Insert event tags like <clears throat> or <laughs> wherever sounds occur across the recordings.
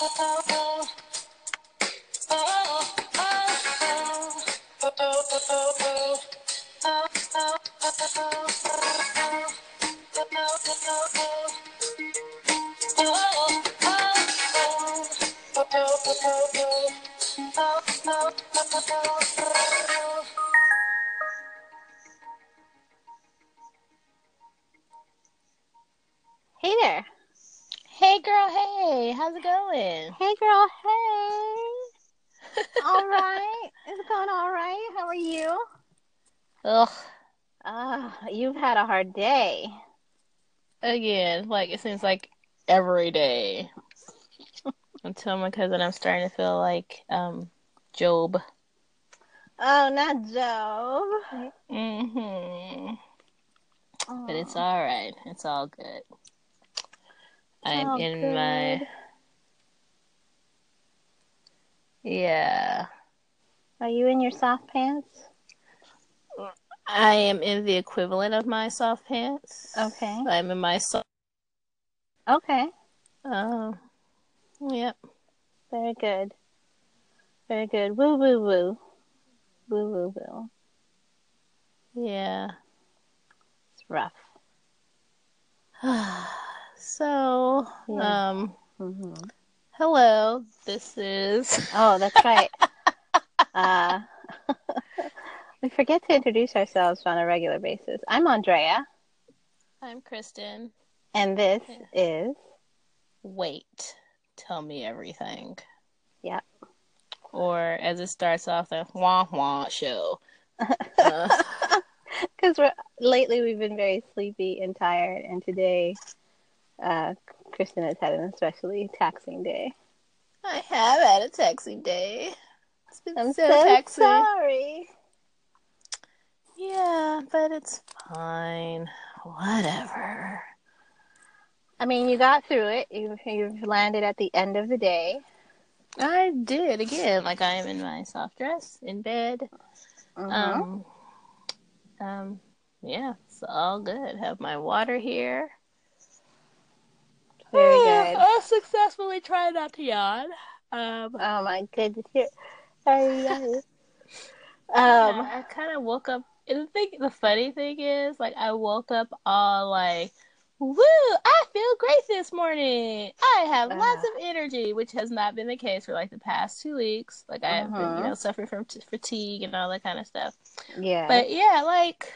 Hey again, like it seems like every day. <laughs> I'm telling my cousin I'm starting to feel like um Job. Oh, not Joe. hmm But it's all right. It's all good. I'm all in my yeah. Are you in your soft pants? I am in the equivalent of my soft pants. Okay. I'm in my soft. Okay. Oh, yep. Very good. Very good. Woo woo woo. Woo woo woo. Yeah. It's rough. <sighs> so, Yeah. um, hmm hello. This is Oh, that's right. <laughs> uh, we forget to introduce ourselves on a regular basis. I'm Andrea, I'm Kristen. and this Yeah. is Wait, tell me everything. Yep. Or as it starts off, the wah wah show. Because <laughs> Uh, because lately we've been very sleepy and tired, and today uh, Kristen has had an especially taxing day. I have had a taxi day. It's been I'm so, so taxing. sorry. Yeah, but it's fine. Whatever. I mean, you got through it. You've, you've landed at the end of the day. I did again. Like I am in my soft dress in bed. Mhm. Um, um, yeah, it's all good. Have my water here. Very good. I successfully tried not to yawn. Um, Oh my goodness. Here. Ay, ay. Um, yeah, I kind of woke up. And the thing, the funny thing is, like, I woke up all like, "Woo! I feel great this morning. I have lots Uh. of energy," which has not been the case for like the past two weeks. Like, I've been, you Uh-huh. know, suffering from t- fatigue and all that kind of stuff. yeah. But yeah, like,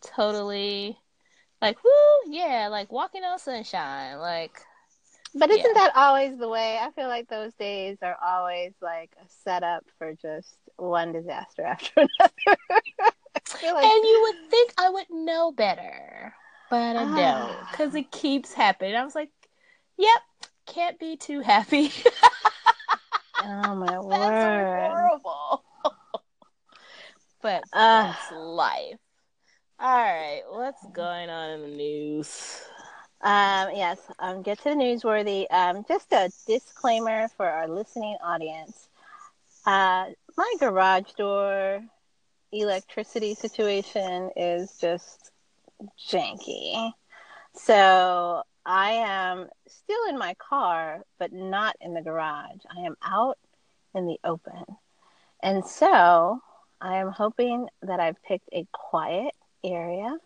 totally, like, woo! Yeah, like walking on sunshine. Like, But isn't Yeah. that always the way? I feel like those days are always like a setup for just one disaster <laughs> after another. Like And you would think I would know better, but I Ah. don't because it keeps happening. I was like, "Yep, can't be too happy." <laughs> oh my <laughs> that's word. horrible. <laughs> but Ah. that's life. All right, what's going on in the news? Um, yes, um, get to the newsworthy. Um, just a disclaimer for our listening audience. Uh, my garage door electricity situation is just janky. So I am still in my car, but not in the garage. I am out in the open. And so I am hoping that I've picked a quiet area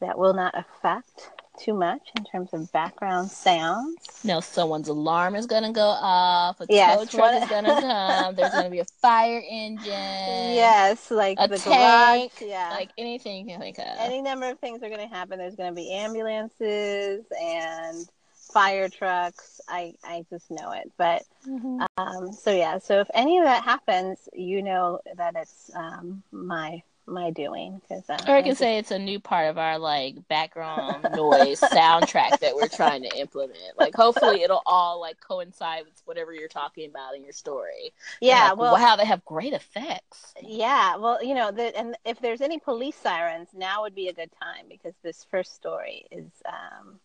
that will not affect too much in terms of background sounds. No, someone's alarm is gonna go off. A Yes, tow truck what- is gonna <laughs> come. There's gonna be a fire engine. yes, like a the tank. garage. Yeah. Like anything you can think of. any number of things are going to happen. There's going to be ambulances and fire trucks. I I just know it. But Mhm. um, so yeah. So if any of that happens, you know that it's um, my my doing because uh, Or I can just- say it's a new part of our like background noise soundtrack that we're trying to implement. Like hopefully it'll all like coincide with whatever you're talking about in your story. yeah. Like, well, wow, they have great effects. Yeah, well, you know, the, and if there's any police sirens, now would be a good time because this first story is um,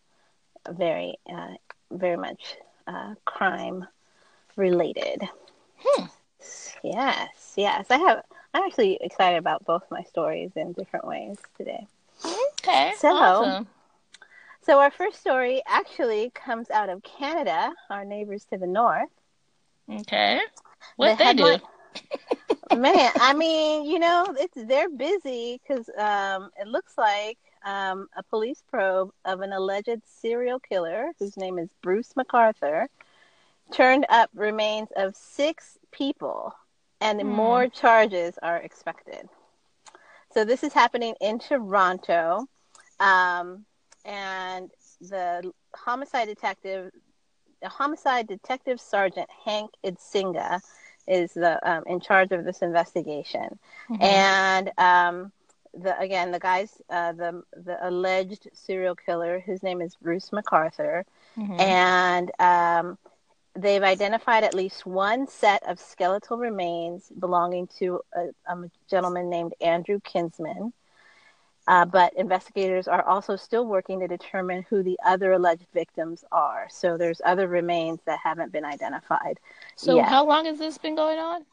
very, uh, very much uh, crime related. Hmm. Yes, yes, I have. I'm actually excited about both my stories in different ways today. Okay. So- awesome. So our first story actually comes out of Canada, our neighbors to the north. Okay. What the they headline, do? <laughs> man, I mean, you know, it's they're busy because um, it looks like um, a police probe of an alleged serial killer whose name is Bruce McArthur turned up remains of six people, and hmm. more charges are expected. So this is happening in Toronto, um, and the homicide detective, the homicide detective sergeant Hank Idsinga, is the um, in charge of this investigation, mm-hmm. and um, the again the guys uh, the the alleged serial killer his name is Bruce McArthur, mm-hmm. and um, they've identified at least one set of skeletal remains belonging to a, a gentleman named Andrew Kinsman. Uh, but investigators are also still working to determine who the other alleged victims are. So there's other remains that haven't been identified. So yet. how long has this been going on?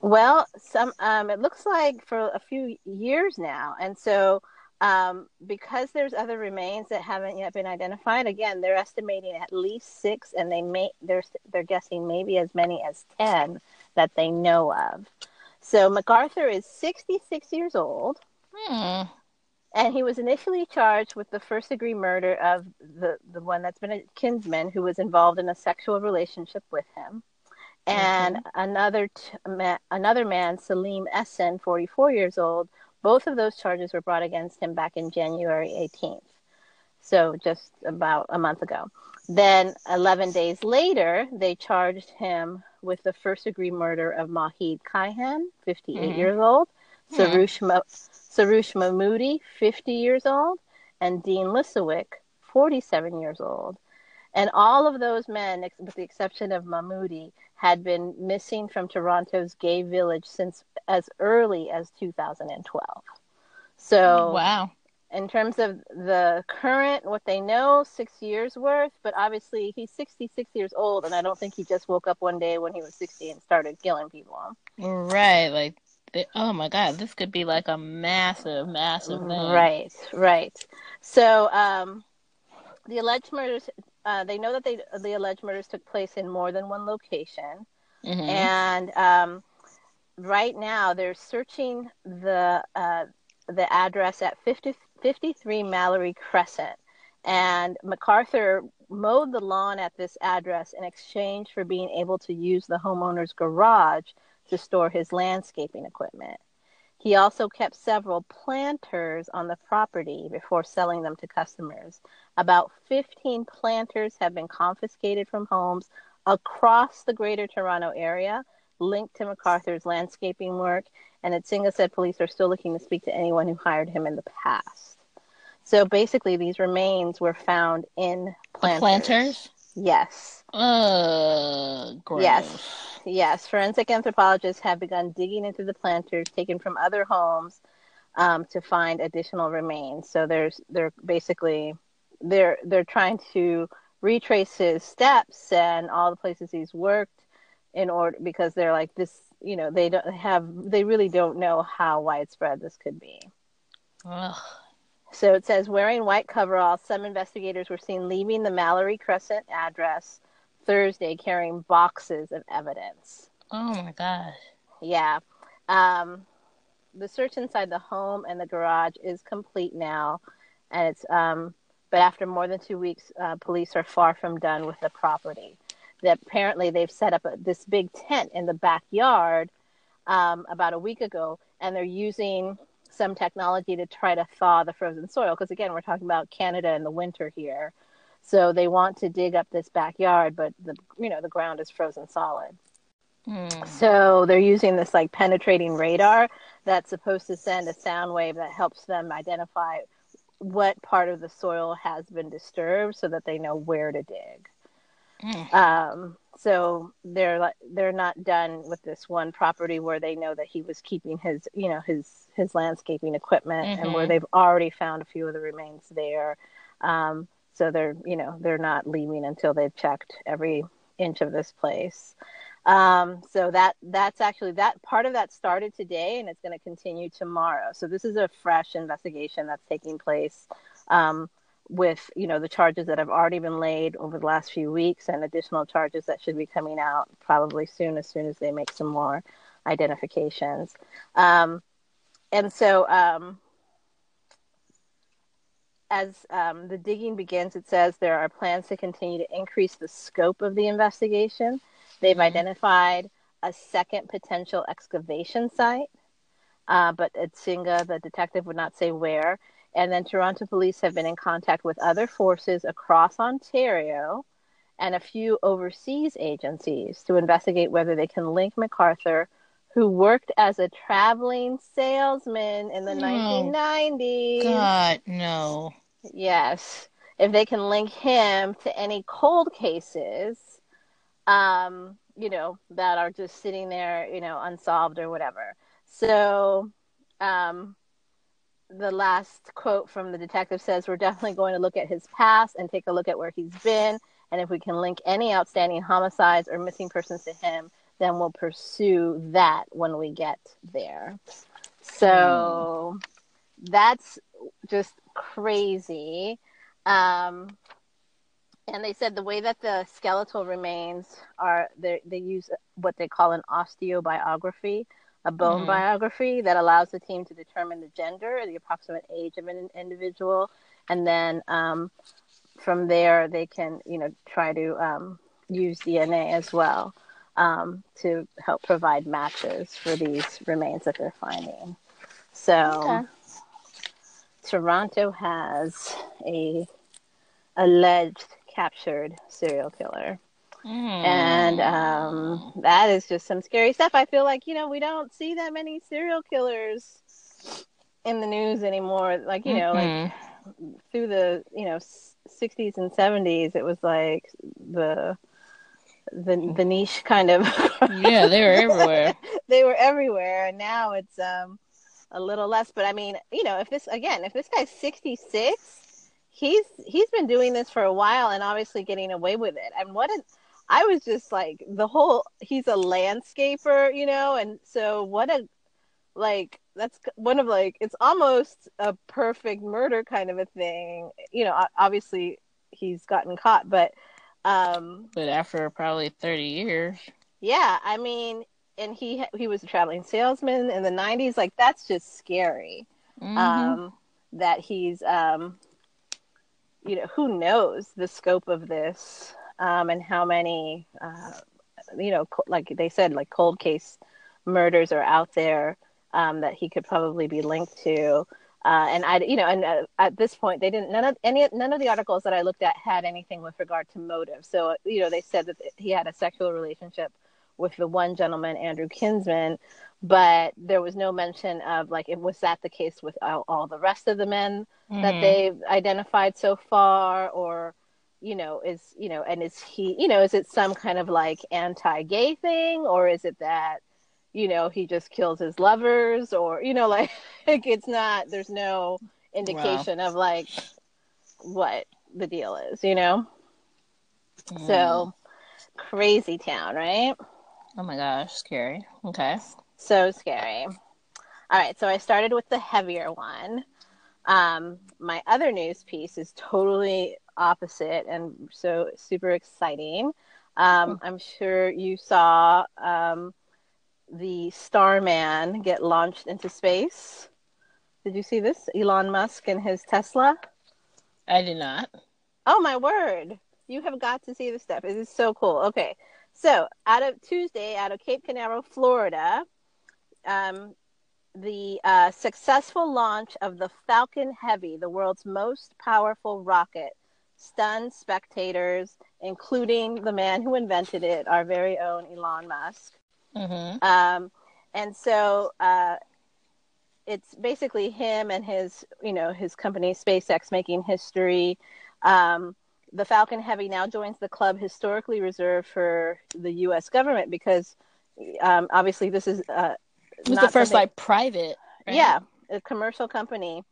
Well, some um, it looks like for a few years now, and so um, because there's other remains that haven't yet been identified. Again, they're estimating at least six, and they may they're they're guessing maybe as many as ten that they know of. So McArthur is 66 years old. Hmm. And he was initially charged with the first degree murder of the, the one that's been a kinsman who was involved in a sexual relationship with him. And mm-hmm. another t- ma- another man, Selim Esen, 44 years old, both of those charges were brought against him back in January 18th. So just about a month ago. Then 11 days later, they charged him with the first degree murder of Majeed Kayhan, 58 mm-hmm. years old, mm-hmm. Soroush, Mo- Soroush Mahmudi, 50 years old, and Dean Lisowick, 47 years old. And all of those men, with the exception of Mahmudi, had been missing from Toronto's gay village since as early as 2012. So, wow. In terms of the current, what they know, six years worth, but obviously he's 66 years old, and I don't think he just woke up one day when he was 60 and started killing people. Right. Like, oh my God, this could be like a massive, massive thing. Right, right. So, um, the alleged murders uh, they know that they the alleged murders took place in more than one location, mm-hmm. and um, right now they're searching the uh, the address at 50, 53 Mallory Crescent. And McArthur mowed the lawn at this address in exchange for being able to use the homeowner's garage to store his landscaping equipment. He also kept several planters on the property before selling them to customers. About 15 planters have been confiscated from homes across the greater Toronto area linked to McArthur's landscaping work. And Idsinga said police are still looking to speak to anyone who hired him in the past. So basically, these remains were found in planters. Planters? Yes. Uh, gross. Yes. Yes, forensic anthropologists have begun digging into the planters taken from other homes um, to find additional remains. So there's they're basically they're they're trying to retrace his steps and all the places he's worked in order because they're like this you know they don't have they really don't know how widespread this could be. Ugh. So it says wearing white coveralls, some investigators were seen leaving the Mallory Crescent address Thursday carrying boxes of evidence. Oh my gosh. Yeah. Um, the search inside the home and the garage is complete now, and it's um, but after more than two weeks, uh, police are far from done with the property. That apparently they've set up a, this big tent in the backyard um, about a week ago, and they're using some technology to try to thaw the frozen soil. Because again, we're talking about Canada in the winter here, so they want to dig up this backyard, but the you know the ground is frozen solid. Mm. So they're using this like penetrating radar that's supposed to send a sound wave that helps them identify what part of the soil has been disturbed, so that they know where to dig. Mm. Um, so they're like they're not done with this one property where they know that he was keeping his you know his his landscaping equipment mm-hmm. and where mm-hmm. they've already found a few of the remains there. Um, so they're you know they're not leaving until they've checked every inch of this place um, so that that's actually that part of that started today and it's going to continue tomorrow. So this is a fresh investigation that's taking place um, with you know the charges that have already been laid over the last few weeks and additional charges that should be coming out probably soon as soon as they make some more identifications. Um, and so um, as um, the digging begins it says there are plans to continue to increase the scope of the investigation they've identified a second potential excavation site uh, but Idsinga, the detective, would not say where. And then Toronto police have been in contact with other forces across Ontario and a few overseas agencies to investigate whether they can link McArthur, who worked as a traveling salesman in the oh, 1990s. God, no. Yes. If they can link him to any cold cases, um, you know, that are just sitting there, you know, unsolved or whatever. So, um, the last quote from the detective says, We're definitely going to look at his past and take a look at where he's been. And if we can link any outstanding homicides or missing persons to him, then we'll pursue that when we get there. So mm. that's just crazy. Um, and they said the way that the skeletal remains are they they use what they call an osteobiography a bone mm-hmm. biography that allows the team to determine the gender, the approximate age of an individual, and then um, from there they can, you know, try to um, use DNA as well um, to help provide matches for these remains that they're finding. So, okay. Toronto has a alleged captured serial killer. Mm. And um, that is just some scary stuff. I feel like, you know, we don't see that many serial killers in the news anymore. Like, you know, mm-hmm. like through the, you know, 60s and 70s, it was like the the the niche kind of <laughs> yeah they were everywhere <laughs> they were everywhere and now it's um a little less but i mean you know if this again if this guy's 66 he's he's been doing this for a while and obviously getting away with it and what an I was just like the whole he's a landscaper, you know, and so what a like that's one of like it's almost a perfect murder kind of a thing. You know, obviously he's gotten caught, but um but after probably 30 years. Yeah, I mean, and he he was a traveling salesman in the 90s like that's just scary. Mm-hmm. Um that he's um you know, who knows the scope of this um, and how many, uh, you know, like they said, like cold case murders are out there um, that he could probably be linked to. Uh, and I, you know, and uh, at this point, they didn't. None of any, none of the articles that I looked at had anything with regard to motive. So, you know, they said that he had a sexual relationship with the one gentleman, Andrew Kinsman, but there was no mention of like, it was that the case with all, all the rest of the men mm-hmm. that they've identified so far, or you know is you know and is he you know is it some kind of like anti-gay thing or is it that you know he just kills his lovers or you know like, <laughs> like it's not there's no indication wow. of like what the deal is you know mm. so crazy town right oh my gosh scary okay so scary all right so i started with the heavier one um, my other news piece is totally opposite and so super exciting. Um, hmm. I'm sure you saw um, the Starman get launched into space. Did you see this? Elon Musk and his Tesla? I did not. Oh my word. You have got to see this stuff. It is so cool. Okay. So, out of Tuesday, out of Cape Canaveral, Florida, um, the uh, successful launch of the Falcon Heavy, the world's most powerful rocket, stunned spectators, including the man who invented it, our very own Elon Musk. Mm-hmm. Um, and so uh, it's basically him and his, you know, his company SpaceX making history. Um, the Falcon Heavy now joins the club historically reserved for the U.S. government because um, obviously this is uh, it was the first like private, right? yeah, a commercial company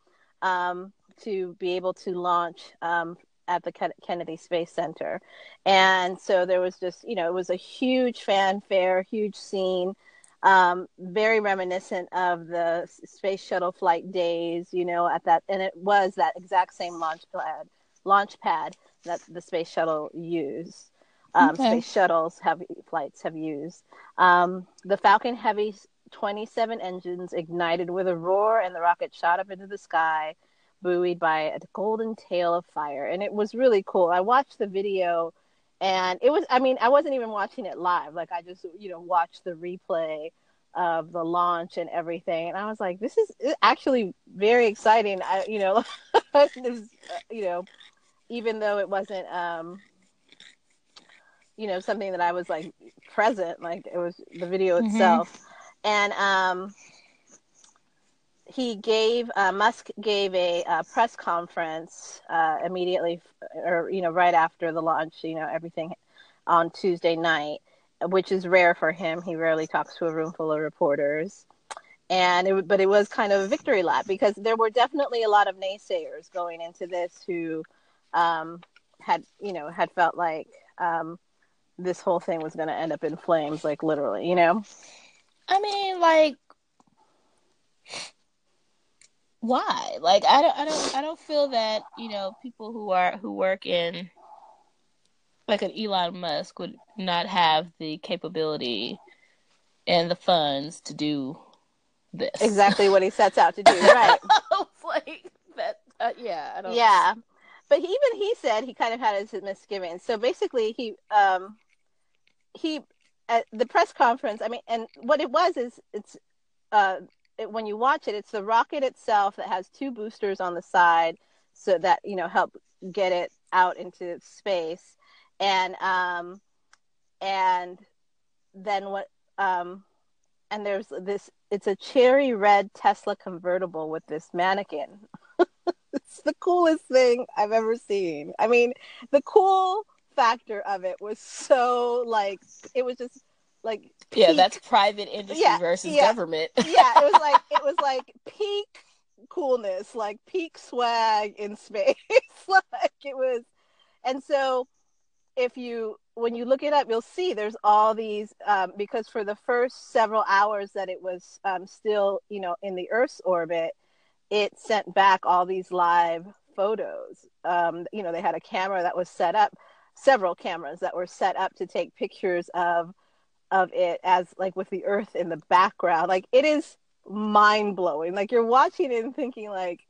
um, to be able to launch um, at the Kennedy Space Center. And so there was just, you know, it was a huge fanfare, huge scene, um, very reminiscent of the space shuttle flight days, you know, at that, and it was that exact same launch pad launch pad that the space shuttle used. Um, okay. Space shuttles have flights have used. Um, the Falcon Heavy 27 engines ignited with a roar, and the rocket shot up into the sky, buoyed by a golden tail of fire. And it was really cool. I watched the video, and it was. I mean, I wasn't even watching it live. Like I just, you know, watched the replay of the launch and everything and i was like this is actually very exciting i you know <laughs> was, you know even though it wasn't um you know something that i was like present like it was the video mm-hmm. itself and um he gave uh, musk gave a, a press conference uh, immediately or you know right after the launch you know everything on tuesday night which is rare for him. He rarely talks to a room full of reporters. And it, but it was kind of a victory lap because there were definitely a lot of naysayers going into this who um, had, you know, had felt like um, this whole thing was going to end up in flames, like literally, you know. I mean, like, why? Like, I don't, I don't, I don't feel that you know people who are who work in like an Elon Musk would not have the capability and the funds to do this. Exactly what he sets out to do, <laughs> right? <laughs> like that. Uh, yeah, I don't. Yeah, but he, even he said he kind of had his misgivings. So basically, he um he at the press conference. I mean, and what it was is it's uh it, when you watch it, it's the rocket itself that has two boosters on the side, so that you know help get it out into space and um and then what um and there's this it's a cherry red tesla convertible with this mannequin it's the coolest thing i've ever seen i mean the cool factor of it was so like it was just like peak. yeah that's private industry yeah, versus yeah. government <laughs> yeah it was <laughs> like it was like peak coolness like peak swag in space <laughs> like it was and so if you when you look it up you'll see there's all these um, because for the first several hours that it was um, still you know in the earth's orbit it sent back all these live photos. Um, you know they had a camera that was set up several cameras that were set up to take pictures of of it as like with the earth in the background. Like it is mind blowing like you're watching it and thinking like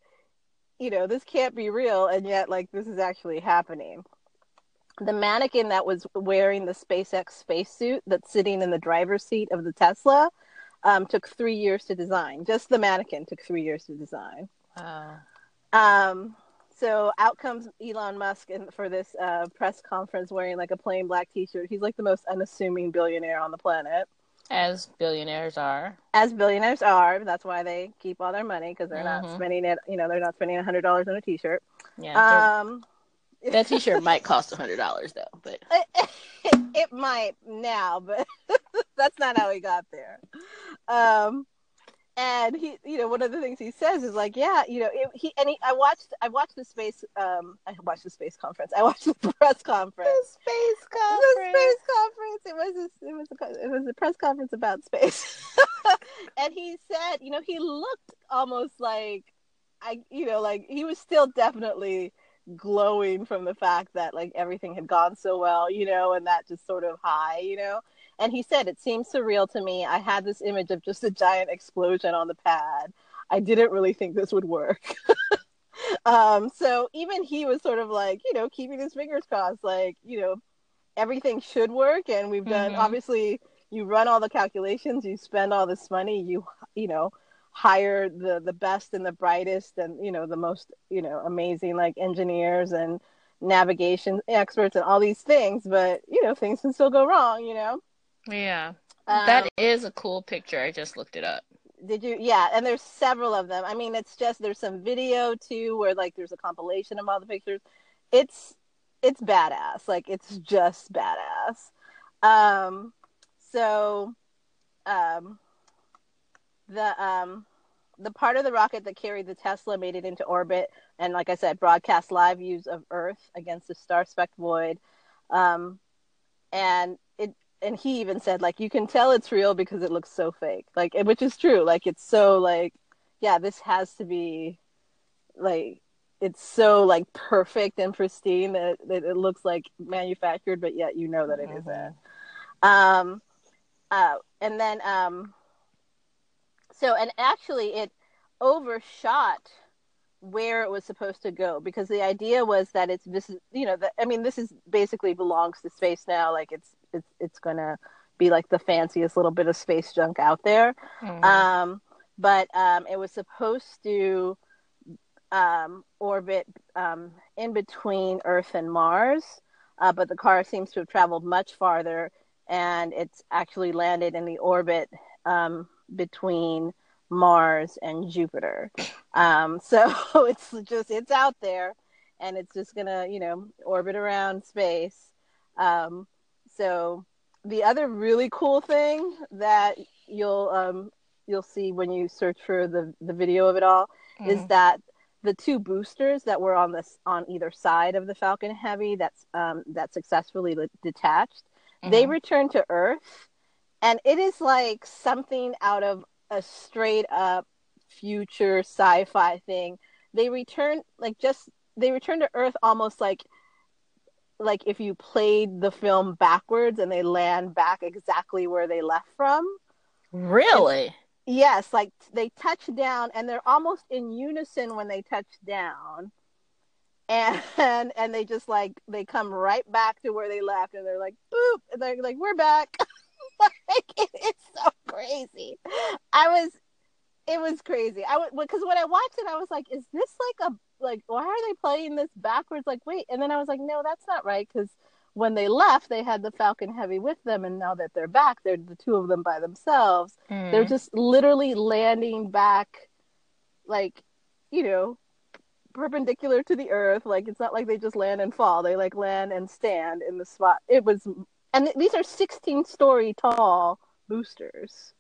you know this can't be real and yet like this is actually happening. The mannequin that was wearing the SpaceX spacesuit that's sitting in the driver's seat of the Tesla um, took three years to design. Just the mannequin took three years to design. Wow. Um, so out comes Elon Musk in, for this uh, press conference wearing like a plain black T-shirt. He's like the most unassuming billionaire on the planet. As billionaires are. As billionaires are. That's why they keep all their money because they're mm-hmm. not spending it. You know, they're not spending a hundred dollars on a T-shirt. Yeah. Um, that T-shirt might cost a hundred dollars though, but it, <laughs> it, might now, but <laughs> that's not how he got there. Um, and he, you know, one of the things he says is like, yeah, you know, it, he and he, I watched, I watched the space, um, I watched the space conference, I watched the <laughs> press conference, the space conference, the space conference. It was, a, it was, a, it was a press conference about space, and he said, you know, he looked almost like, I, you know, like he was still definitely glowing from the fact that like everything had gone so well, you know, and that just sort of high, you know. And he said it seems surreal to me. I had this image of just a giant explosion on the pad. I didn't really think this would work. <laughs> um, so even he was sort of like, you know, keeping his fingers crossed, like, you know, everything should work. And we've done mm-hmm. obviously you run all the calculations, you spend all this money, you you know, hire the the best and the brightest and you know the most you know amazing like engineers and navigation experts and all these things but you know things can still go wrong you know? Yeah. Um, that is a cool picture. I just looked it up. Did you? Yeah and there's several of them. I mean it's just there's some video too where like there's a compilation of all the pictures. It's it's badass. Like it's just badass. Um so um the um the part of the rocket that carried the Tesla made it into orbit, and like I said, broadcast live views of Earth against the star-specked void. Um, and it, and he even said like you can tell it's real because it looks so fake, like which is true. Like it's so like, yeah, this has to be like it's so like perfect and pristine that, that it looks like manufactured, but yet you know that it Mhm. isn't. Um, uh, and then um, so and actually it overshot where it was supposed to go because the idea was that it's this is you know that I mean this is basically belongs to space now. Like it's it's it's gonna be like the fanciest little bit of space junk out there. Mhm. um, but um, it was supposed to um, orbit um, in between Earth and Mars, uh, but the car seems to have traveled much farther, and it's actually landed in the orbit um, between Mars and Jupiter. Um, <laughs> so <laughs> it's just it's out there, and it's just gonna you know orbit around space. Um, so the other really cool thing that you'll um, you'll see when you search for the the video of it all is Mhm. that the two boosters that were on this on either side of the Falcon Heavy that's um, that successfully detached, they Mhm. returned to Earth, and it is like something out of a straight up future sci-fi thing. They return like just they return to Earth almost like like if you played the film backwards and they land back exactly where they left from. really. Yes, like they touch down and they're almost in unison when they touch down. And <laughs> and they just like they come right back to where they left and they're like boop and they're like we're back. <laughs> like it, it's so crazy. I was it was crazy. I was because when I watched it I was like is this like a like why are they playing this backwards? Like wait. And then I was like no that's not right. Cuz when they left they had the Falcon Heavy with them. And now that they're back they're the two of them by themselves. They're Mhm. just literally landing back like you know perpendicular to the earth. Like it's not like they just land and fall. They like land and stand in the spot. It was and th- these are 16 story tall boosters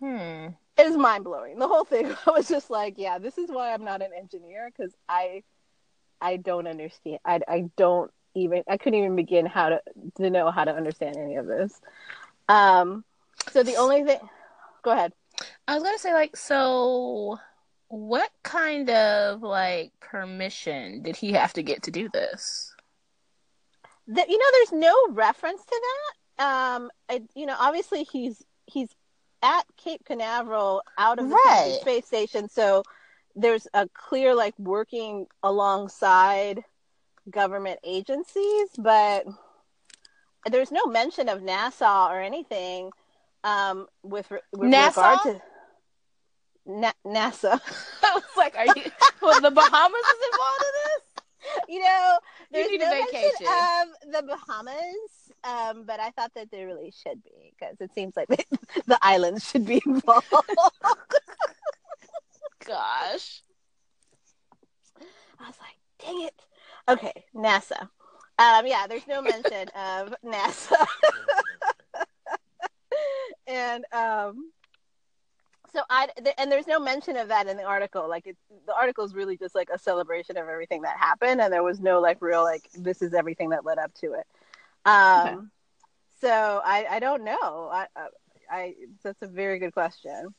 Hmm. it was mind-blowing the whole thing <laughs> i was just like yeah this is why i'm not an engineer because i i don't understand I, I don't even i couldn't even begin how to to know how to understand any of this um so the only thing go ahead I was gonna say like so. What kind of like permission did he have to get to do this? that you know there's no reference to that um I, you know obviously he's he's at cape canaveral out of the Right. space station so there's a clear like working alongside government agencies but there's no mention of nasa or anything um with, re- with NASA? regard to Na- nasa <laughs> I was like, are you? <laughs> well, the Bahamas is involved in this. you know, You there's need a no mention vacation. of the Bahamas, um, but I thought that there really should be because it seems like <laughs> the islands should be involved. <laughs> Gosh. I was like, dang it. Okay, NASA. Um, yeah, there's no mention <laughs> of NASA. and um, so I th- and there's no mention of that in the article. Like it's the article is really just like a celebration of everything that happened, and there was no like real like this is everything that led up to it. Um, Okay. so I I don't know. I, I I that's a very good question.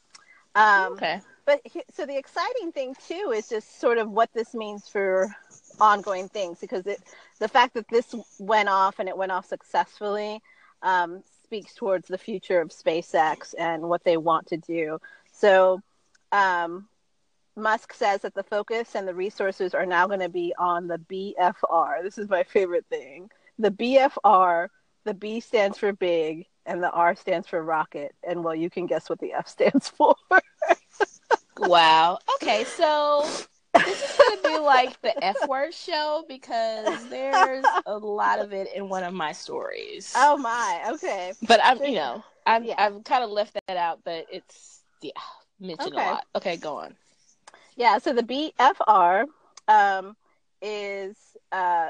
Um, okay. but he- so the exciting thing too is just sort of what this means for ongoing things because it the fact that this went off and it went off successfully um, speaks towards the future of SpaceX and what they want to do. So um, Musk says that the focus and the resources are now going to be on the BFR. This is my favorite thing. The BFR, the B stands for big and the R stands for rocket. And well, you can guess what the F <laughs> stands for. Wow. Okay, so this is gonna be like the F word show because there's a lot of it in one of my stories. Oh my, okay. But I'm, you know, I've Yeah. I've kind of left that out, but it's yeah, mentioned Okay. a lot. Okay, go on. Yeah, so the BFR um, is uh,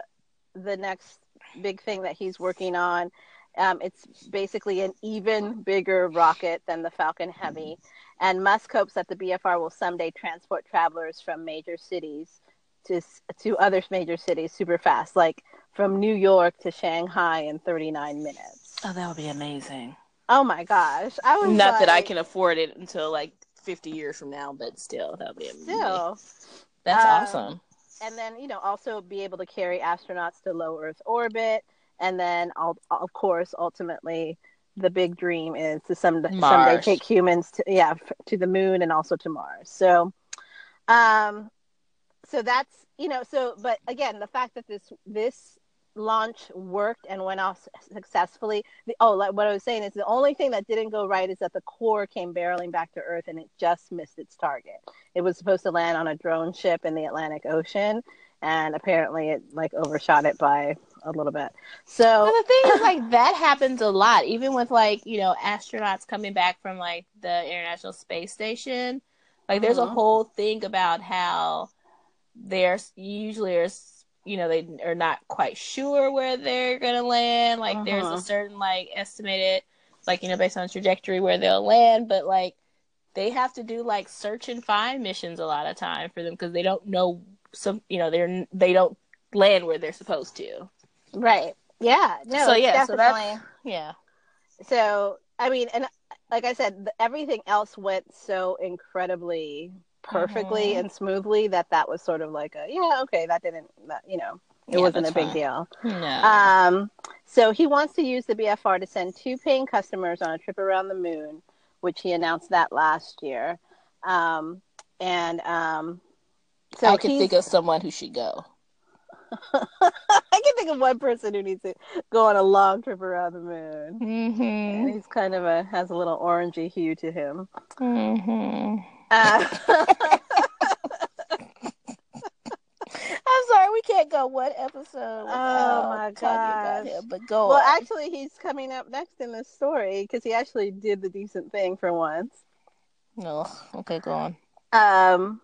the next big thing that he's working on. Um, it's basically an even bigger rocket than the Falcon Heavy. And Musk hopes that the BFR will someday transport travelers from major cities to, to other major cities super fast, like from New York to Shanghai in 39 minutes. Oh, that would be amazing. Oh my gosh. I was Not that I can afford it until like 50 years from now, but still, that would be amazing. Still. That's Um, awesome. And then you know also be able to carry astronauts to low Earth orbit, and then of course ultimately the big dream is to some, someday take humans to yeah to the moon and also to Mars. So, um, so that's you know so but again the fact that this this launch worked and went off successfully. The, oh, like what I was saying is the only thing that didn't go right is that the core came barreling back to Earth and it just missed its target. It was supposed to land on a drone ship in the Atlantic Ocean, and apparently it like overshot it by a little bit. So well, the thing is, like that happens a lot, even with like you know astronauts coming back from like the International Space Station. Like, there's a uh-huh. whole thing about how there's usually there's you know they are not quite sure where they're gonna land. Like, uh-huh. there's a uh-huh. certain like estimated, like you know, based on trajectory where they'll land, but like they have to do like search and find missions a lot of time for them because they don't know some you know they're they don't land where they're supposed to Right. Yeah. No. So yeah. Definitely. So that's yeah. So I mean, and like I said, everything else went so incredibly perfectly mm-hmm. and smoothly that that was sort of like a yeah okay that didn't that you know it yeah, wasn't a big fine. deal. No. Um, so he wants to use the BFR to send two paying customers on a trip around the moon, which he announced that last year. Um, and um, so I can think of someone who should go. <laughs> I can think of one person who needs to go on a long trip around the moon. Mm-hmm. And he's kind of a has a little orangey hue to him. Mm-hmm. Uh, <laughs> I'm sorry, we can't go one episode. Oh my god! But go. Well, on. actually, he's coming up next in this story because he actually did the decent thing for once. No, oh, okay, go on. Um,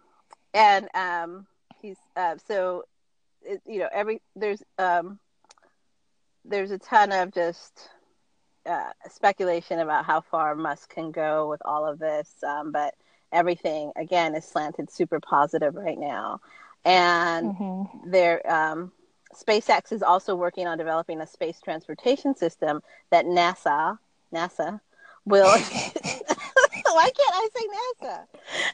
and um, he's uh, so it, you know every there's um there's a ton of just uh, speculation about how far Musk can go with all of this, um, but everything again is slanted super positive right now, and mm-hmm. there. Um, SpaceX is also working on developing a space transportation system that NASA NASA will. <laughs> <laughs> Why can't I say NASA?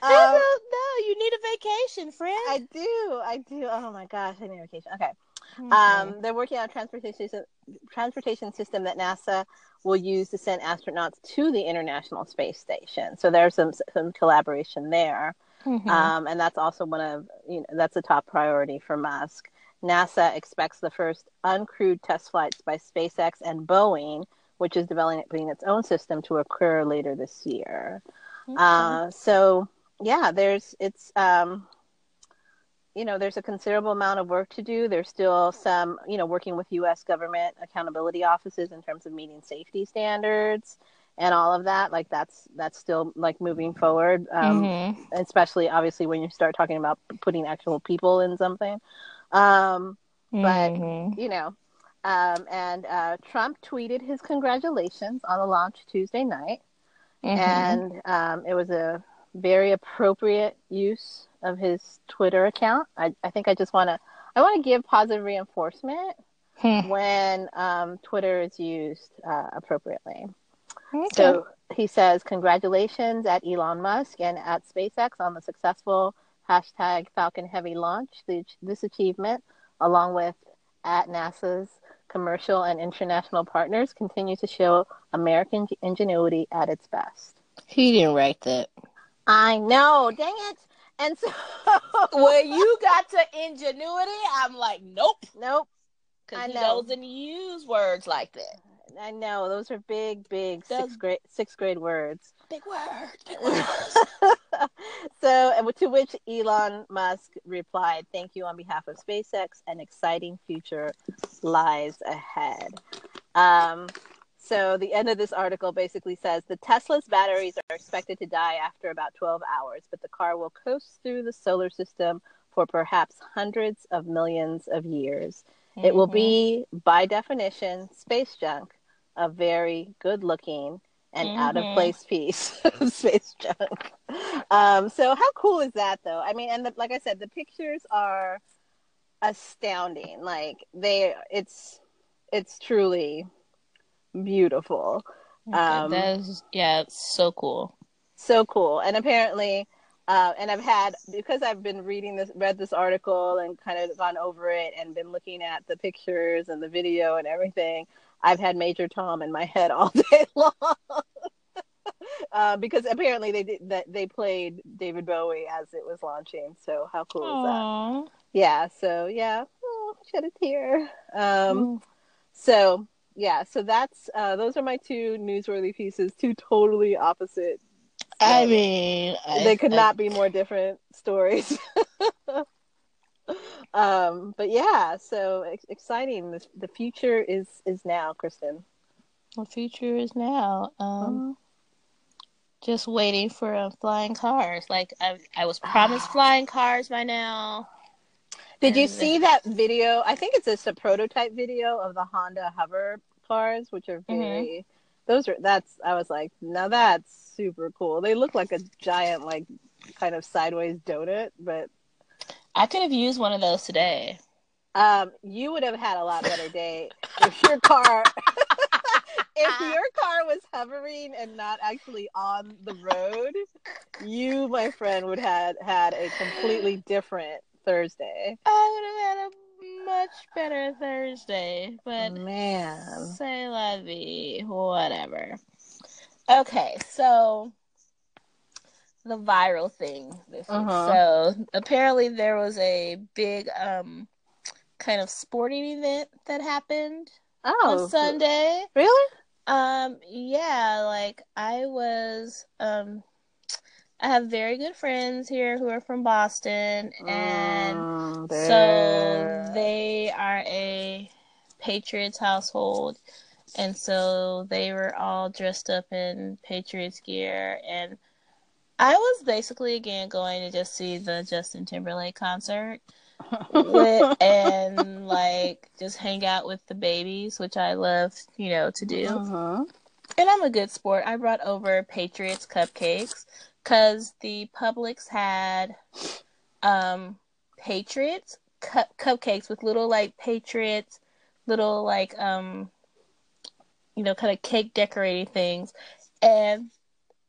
Um, no, you need a vacation, friend. I do. I do. Oh my gosh, I need a vacation. Okay. Okay. Um, they're working on a transportation transportation system that NASA will use to send astronauts to the International Space Station. So there's some some collaboration there, mm-hmm. um, and that's also one of you know that's a top priority for Musk. NASA expects the first uncrewed test flights by SpaceX and Boeing which is developing its own system to occur later this year. Okay. Uh, so yeah, there's it's um, you know there's a considerable amount of work to do. There's still some you know working with U.S. government accountability offices in terms of meeting safety standards and all of that. Like that's that's still like moving forward, um, mm-hmm. especially obviously when you start talking about putting actual people in something. Um, but mm-hmm. you know um, and uh, Trump tweeted his congratulations on the launch Tuesday night. Mm-hmm. And um, it was a very appropriate use of his Twitter account. I, I think I just want to I want to give positive reinforcement hmm. when um, Twitter is used uh, appropriately. Okay. So he says, "Congratulations at Elon Musk and at SpaceX on the successful hashtag Falcon Heavy launch. The, this achievement, along with at NASA's commercial and international partners continue to show American ingenuity at its best. He didn't write that. I know. Dang it. And so <laughs> when you got to ingenuity, I'm like, nope. Nope. Because he know. doesn't use words like that. I know. Those are big, big sixth grade sixth grade words. Big words. Big <laughs> words. so, to which Elon Musk replied, "Thank you on behalf of SpaceX. An exciting future lies ahead." Um, so the end of this article basically says the Tesla's batteries are expected to die after about 12 hours, but the car will coast through the solar system for perhaps hundreds of millions of years. Mm-hmm. It will be, by definition, space junk, a very good looking and mm-hmm. out of place piece <laughs> of space junk. Um, so how cool is that though? I mean, and the, like I said, the pictures are astounding. Like they, it's it's truly beautiful. Um, that is, yeah, it's so cool. So cool. And apparently, Uh, and I've had because I've been reading this, read this article, and kind of gone over it, and been looking at the pictures and the video and everything. I've had Major Tom in my head <laughs> all day long. <laughs> uh, because apparently they did that they played David Bowie as it was launching. So how cool Aww. is that? Yeah. So yeah, oh, shed a tear. Um, Mm. so yeah, so that's uh, those are my two newsworthy pieces. Two totally opposite. I mean, I- they could I- not be more different stories. <laughs> um, but yeah, so ex- exciting. The, the future is is now, Kristen. The future is now. Um, just waiting for uh, flying cars. Like I, I was promised flying cars by now. Did you see that video? I think it's just a prototype video of the Honda Hover cars, which are Mm-hmm. very. Those are that's. I was like, now that's super cool. They look like a giant, like, kind of sideways donut, but I could have used one of those today. um, you would have had a lot better day if your car. <laughs> if your car was hovering and not actually on the road, you, my friend, would have had a completely different Thursday. I would have had a much better Thursday, but Man. say la vie, whatever. Okay, so the viral thing this week. Uh-huh. So apparently there was a big um kind of sporting event that happened Oh, on Sunday. Really? Um yeah, like I was um I have very good friends here who are from Boston and so they are a Patriots household, and so they were all dressed up in Patriots gear, and I was basically again going to just see the Justin Timberlake concert with, <laughs> and like just hang out with the babies, which I love, you know, to do. Mhm. And I'm a good sport. I brought over Patriots cupcakes because the Publix had um Patriots cup cupcakes with little like Patriots, little like um you know kind of cake decorating things. And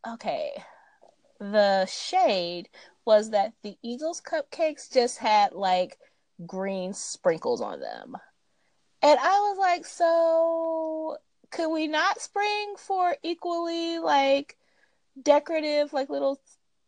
okay, the shade was that the Eagles cupcakes just had like green sprinkles on them. And I was like, so could we not spring for equally like decorative, like little,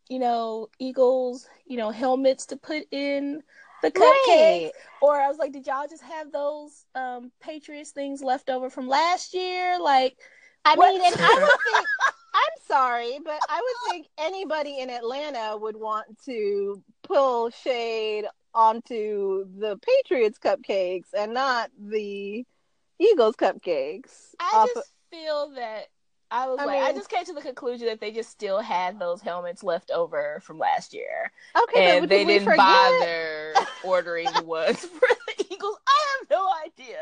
you know, Eagles, you know, helmets to put in the cupcakes? Right. Or I was like, did y'all just have those um Patriots things left over from last year? Like, I What? mean, and I would <laughs> think. I'm sorry, but I would think anybody in Atlanta would want to pull shade onto the Patriots cupcakes and not the Eagles cupcakes. I just feel that I was I like, I just came to the conclusion that they just still had those helmets left over from last year, okay, and but they did didn't bother ordering the ones <laughs> for the Eagles. I have no idea.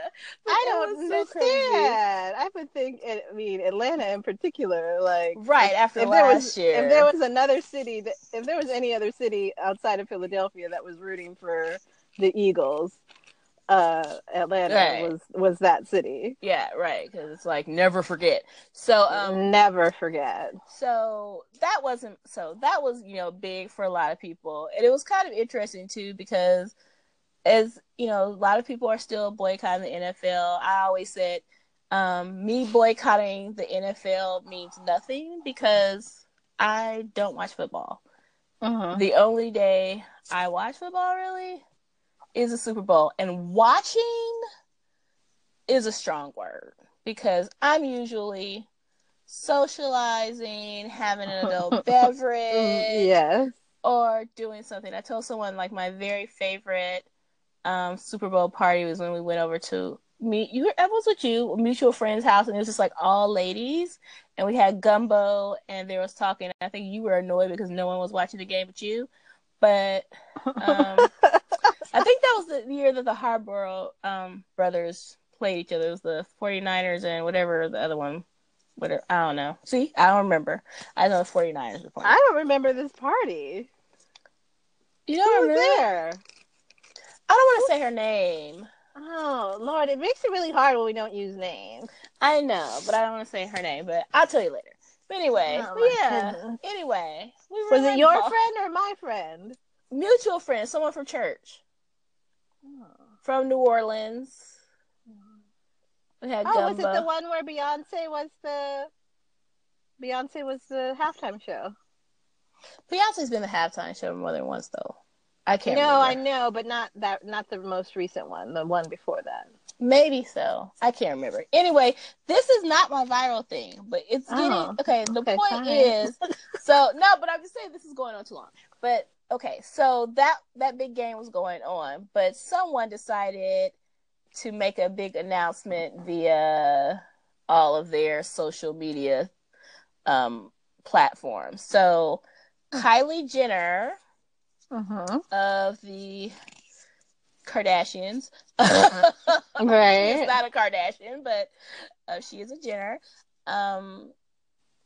I don't was so understand. I would think, I mean, Atlanta in particular, like Right after if there last was year, if there was another city that if there was any other city outside of Philadelphia that was rooting for the Eagles, uh, Atlanta Right. was was that city. yeah, right, because it's like never forget. So um, Never forget. so that wasn't so that was you know big for a lot of people and it was kind of interesting too because as you know a lot of people are still boycotting the nfl i always said um, me boycotting the nfl means nothing because i don't watch football Uh-huh. the only day i watch football really is the super bowl and watching is a strong word because i'm usually socializing having an adult <laughs> beverage yes. or doing something. I told someone like my very favorite um, Super Bowl party was when we went over to meet you. I was with you, a mutual friend's house, and it was just like all ladies, and we had gumbo, and they was talking. I think you were annoyed because no one was watching the game but you, but um, <laughs> I think that was the year that the Harbaugh um, brothers played each other. It was the 49ers and whatever the other one. Whatever, I don't know. See, I don't remember. I know the 49ers were playing. I don't remember this party. You don't was remember? there? I don't want to say her name. Oh Lord, it makes it really hard when we don't use names. I know, but I don't want to say her name. But I'll tell you later. But anyway, Oh, but yeah. goodness. Anyway, we were Was it your ball- friend or my friend? mutual friend, someone from church from New Orleans. We had Oh, was it the one where Beyonce was the Beyonce was the halftime show? Beyonce's been the halftime show more than once though. I can't. no, I know, but not that not the most recent one, the one before that. Maybe so. I can't remember. Anyway, this is not my viral thing, but it's getting Oh, okay. The okay, point fine. is, so no, but I'm just saying this is going on too long. But okay, so that that big game was going on, but someone decided to make a big announcement via all of their social media um platforms. So Kylie Jenner Mm-hmm. of the Kardashians. <laughs> Right. She's not a Kardashian, but uh, she is a Jenner. Um,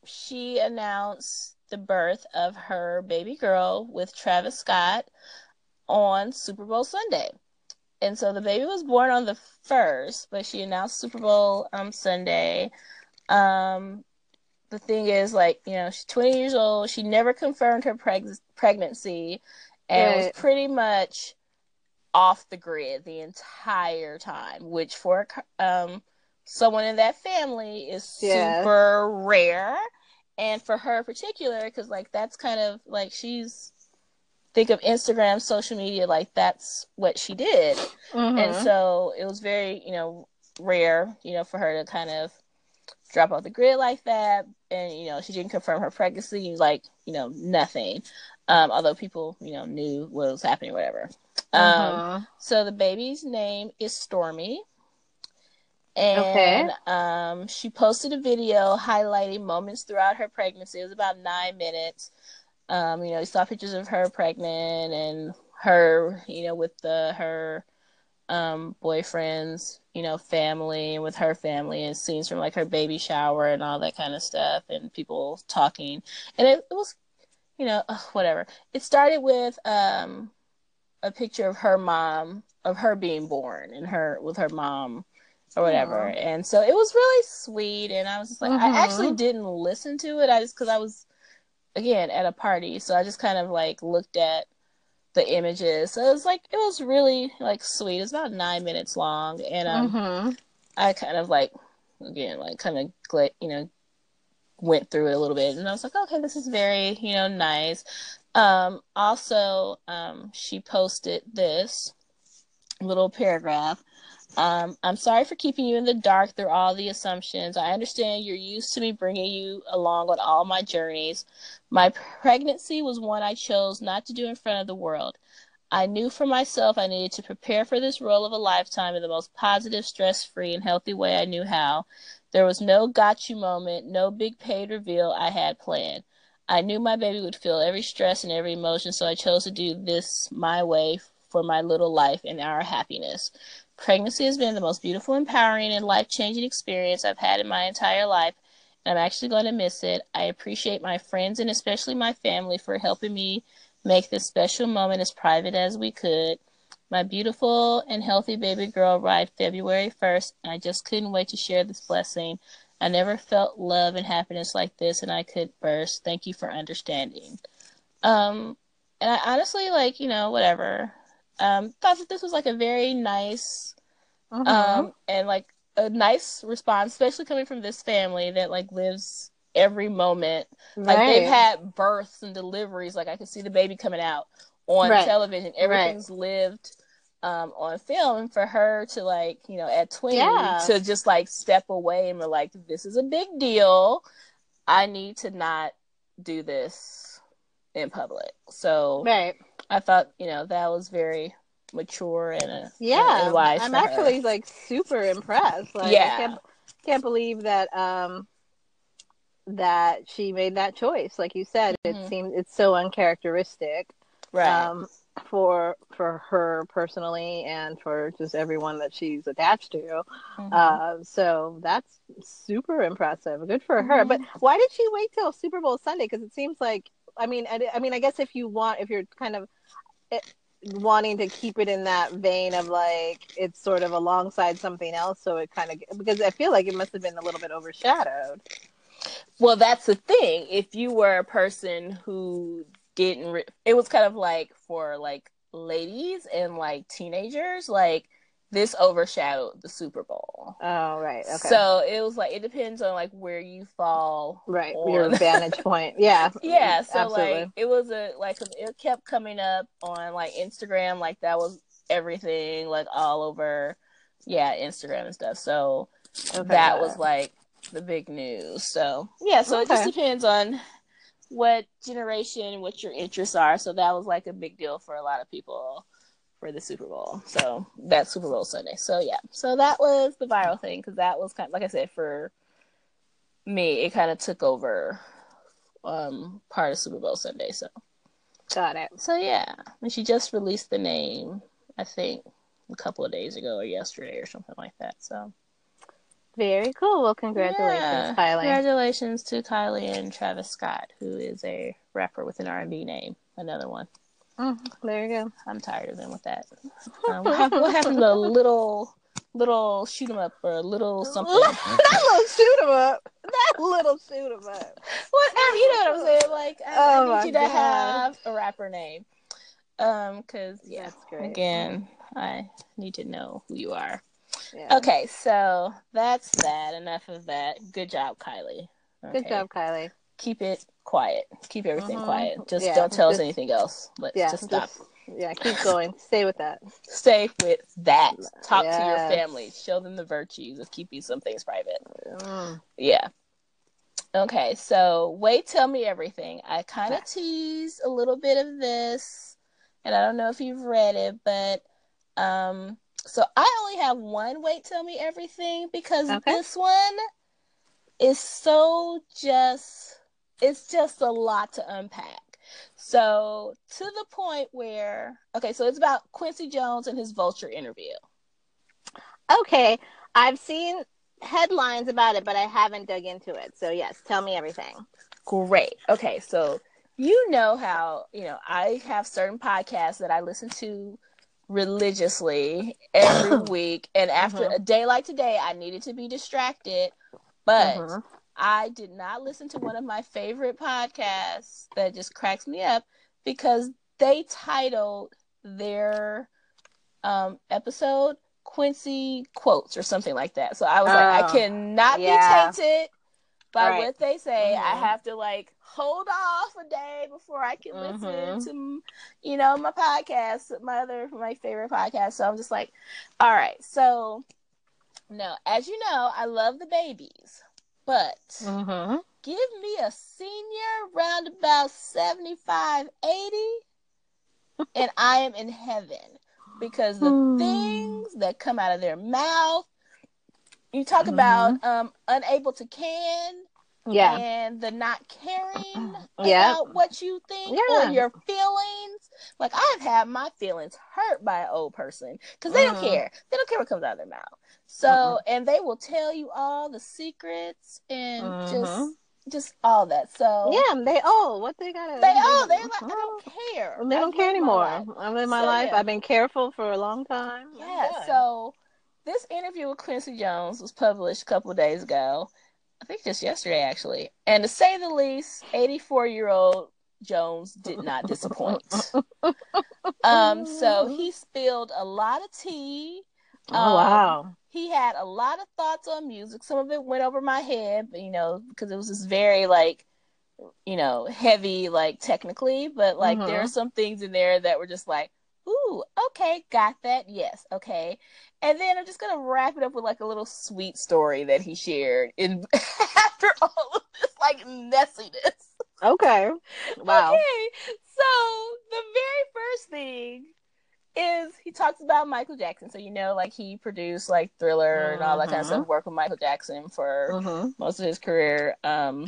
she announced the birth of her baby girl with Travis Scott on Super Bowl Sunday. And so the baby was born on the first, but she announced Super Bowl um Sunday. Um, the thing is, like, you know, she's 20 years old. She never confirmed her preg- pregnancy and was pretty much off the grid the entire time, which for um someone in that family is Yeah. super rare. And for her in particular, because like that's kind of like she's think of Instagram, social media, like that's what she did. Mm-hmm. And so it was very, you know, rare, you know, for her to kind of drop off the grid like that. And, you know, she didn't confirm her pregnancy, like, you know, nothing. Um, although people, you know, knew what was happening, whatever. Um, Mm-hmm. so the baby's name is Stormi. And Okay. um, she posted a video highlighting moments throughout her pregnancy. It was about nine minutes. Um, you know, you saw pictures of her pregnant and her, you know, with the her um boyfriend's, you know, family and with her family and scenes from like her baby shower and all that kind of stuff and people talking. And it, it was, you know, ugh, whatever. It started with um a picture of her mom, of her being born and her with her mom or whatever. Aw. And so it was really sweet and I was just like Mhm. I actually didn't listen to it. I just cuz I was again at a party, so I just kind of like looked at the images. So it was like it was really like sweet. It's about 9 minutes long and um mm-hmm. I kind of like again like kind of gla- you know went through it a little bit and I was like okay this is very you know nice um also um she posted this little paragraph um I'm sorry for keeping you in the dark through all the assumptions I understand you're used to me bringing you along on all my journeys my pregnancy was one I chose not to do in front of the world I knew for myself I needed to prepare for this role of a lifetime in the most positive, stress free, and healthy way I knew how. There was no got you moment, no big paid reveal I had planned. I knew my baby would feel every stress and every emotion, so I chose to do this my way for my little life and our happiness. Pregnancy has been the most beautiful, empowering, and life changing experience I've had in my entire life, and I'm actually going to miss it. I appreciate my friends and especially my family for helping me make this special moment as private as we could. My beautiful and healthy baby girl arrived February 1st, and I just couldn't wait to share this blessing. I never felt love and happiness like this, and I could burst. Thank you for understanding. Um, and I honestly, like, you know, whatever. Um, thought that this was like a very nice, Mm-hmm. um, and like a nice response, especially coming from this family that like lives every moment like they've had births and deliveries. Like I can see the baby coming out on Right. television. Everything's lived um, on film. And for her to like, you know, at twenty Yeah. to just like step away and be like, this is a big deal. I need to not do this in public. So right. I thought, you know, that was very mature and, uh, Yeah, and, wise. I'm for her. actually like super impressed. Like, Yeah. I can't, can't believe that um that she made that choice. Like you said, Mhm. it seems it's so uncharacteristic right. um for for her personally and for just everyone that she's attached to. Mhm. Uh, so that's super impressive. Good for her. Mhm. But why did she wait till Super Bowl Sunday? Because it seems like, I mean, I, I mean, I guess if you want, if you're kind of eh, wanting to keep it in that vein of like it's sort of alongside something else, so it kind of because I feel like it must have been a little bit overshadowed. Well, that's the thing. If you were a person who didn't, re- it was kind of like for like ladies and like teenagers, like this overshadowed the Super Bowl. Oh, right. Okay. So it was like it depends on like where you fall. right, on- your <laughs> vantage point. Yeah. <laughs> yeah. So Absolutely. like it was a like it kept coming up on like Instagram, like that was everything, like all over. Yeah, Instagram and stuff. So Okay, that was like the big news. So yeah, so it just depends on what generation, what your interests are. So that was like a big deal for a lot of people for the Super Bowl. So that Super Bowl Sunday. So yeah, so that was the viral thing because that was kind of like I said for me, it kind of took over um part of Super Bowl Sunday. So got it. so yeah, and she just released the name, I think, a couple of days ago or yesterday or something like that. So Very cool. Well, congratulations, Yeah. Kylie. Congratulations to Kylie and Travis Scott, who is a rapper with an R and B name. Another one. Mm, there you go. I'm tired of them with that. <laughs> Um, what, happened, what happened to little little shoot 'em up or a little something? <laughs> that little shoot 'em up. That little shoot 'em up. Whatever, you know what I'm saying? Like, I, Oh I need you to God. have a rapper name. Um, cause yeah, That's great. again, I need to know who you are. Yeah. Okay, so that's that. Enough of that. Good job, Kylie. Good job, Kylie. Keep it quiet. Keep everything Mhm. quiet. Just Yeah, don't tell us anything else. Let's Yeah. just stop. just- yeah. Keep going. Stay with that. Stay with that. Talk to your family. Show them the virtues of keeping some things private. Mm. Yeah. Okay, so wait, tell me everything. I kind of teased a little bit of this, and I don't know if you've read it, but um, so I only have one wait, tell me everything because Okay. this one is so just, it's just a lot to unpack. So to the point where, okay, so it's about Quincy Jones and his Vulture interview. Okay. I've seen headlines about it, but I haven't dug into it. So yes, tell me everything. Great. Okay, so you know how, you know, I have certain podcasts that I listen to religiously every <coughs> week. And after Mhm. a day like today, I needed to be distracted. But Mhm. I did not listen to one of my favorite podcasts that just cracks me up because they titled their um, episode Quincy Quotes or something like that. So I was like, I Oh, cannot yeah. be tainted by Right. what they say. I Mhm. have to like hold off a day before I can listen Mhm. to, you know, my podcast, my other, my favorite podcast. So I'm just like, all right. So, no, as you know, I love the babies, but Mhm. give me a senior round about 75, 80, and I am in heaven because the Hmm. things that come out of their mouth, you talk about um, unable to can Yeah. and the not caring <clears throat> Yeah. about what you think Yeah. or your feelings. Like I've had my feelings hurt by an old person because they don't Mhm. care. They don't care what comes out of their mouth. So Mhm. and they will tell you all the secrets and Mhm. just just all that. So Yeah, they oh, what they gotta they oh they're like I don't care. They don't I've care anymore. life. I live my So, life. yeah. I've been careful for a long time. Yeah, so this interview with Quincy Jones was published a couple of days ago. I think just yesterday, actually. And to say the least, 84 year old Jones did not disappoint. <laughs> um, so he spilled a lot of tea. oh um, wow. He had a lot of thoughts on music. Some of it went over my head, but, you know, because it was just very like, you know, heavy, like technically. But like, there Mhm. are some things in there that were just like, ooh, okay, got that. Yes, okay. And then I'm just gonna wrap it up with like a little sweet story that he shared in <laughs> after all of this like messiness. Okay. Wow. Okay, so the very first thing is he talks about Michael Jackson. So you know, like he produced like Thriller and all that kind of stuff. Worked with Michael Jackson for hmm most of his career. Um,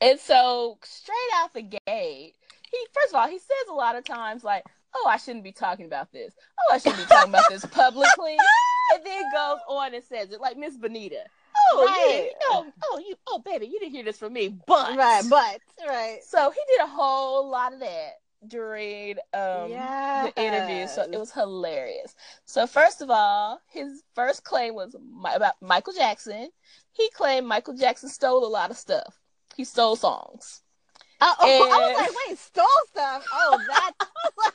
and so straight out the gate, he first of all he says a lot of times like, "Oh, I shouldn't be talking about this. Oh, I shouldn't be talking about this publicly," <laughs> and then goes on and says it like Miss Bonita. Oh, yeah, you know, oh, you, oh, baby, you didn't hear this from me, but Right, but right. so he did a whole lot of that. during um yes. the interview, so it was hilarious. So first of all, his first claim was my, about Michael Jackson. He claimed Michael Jackson stole a lot of stuff. He stole songs. Uh, oh, and... <laughs> I was like, wait, stole stuff? Oh, that <laughs> like,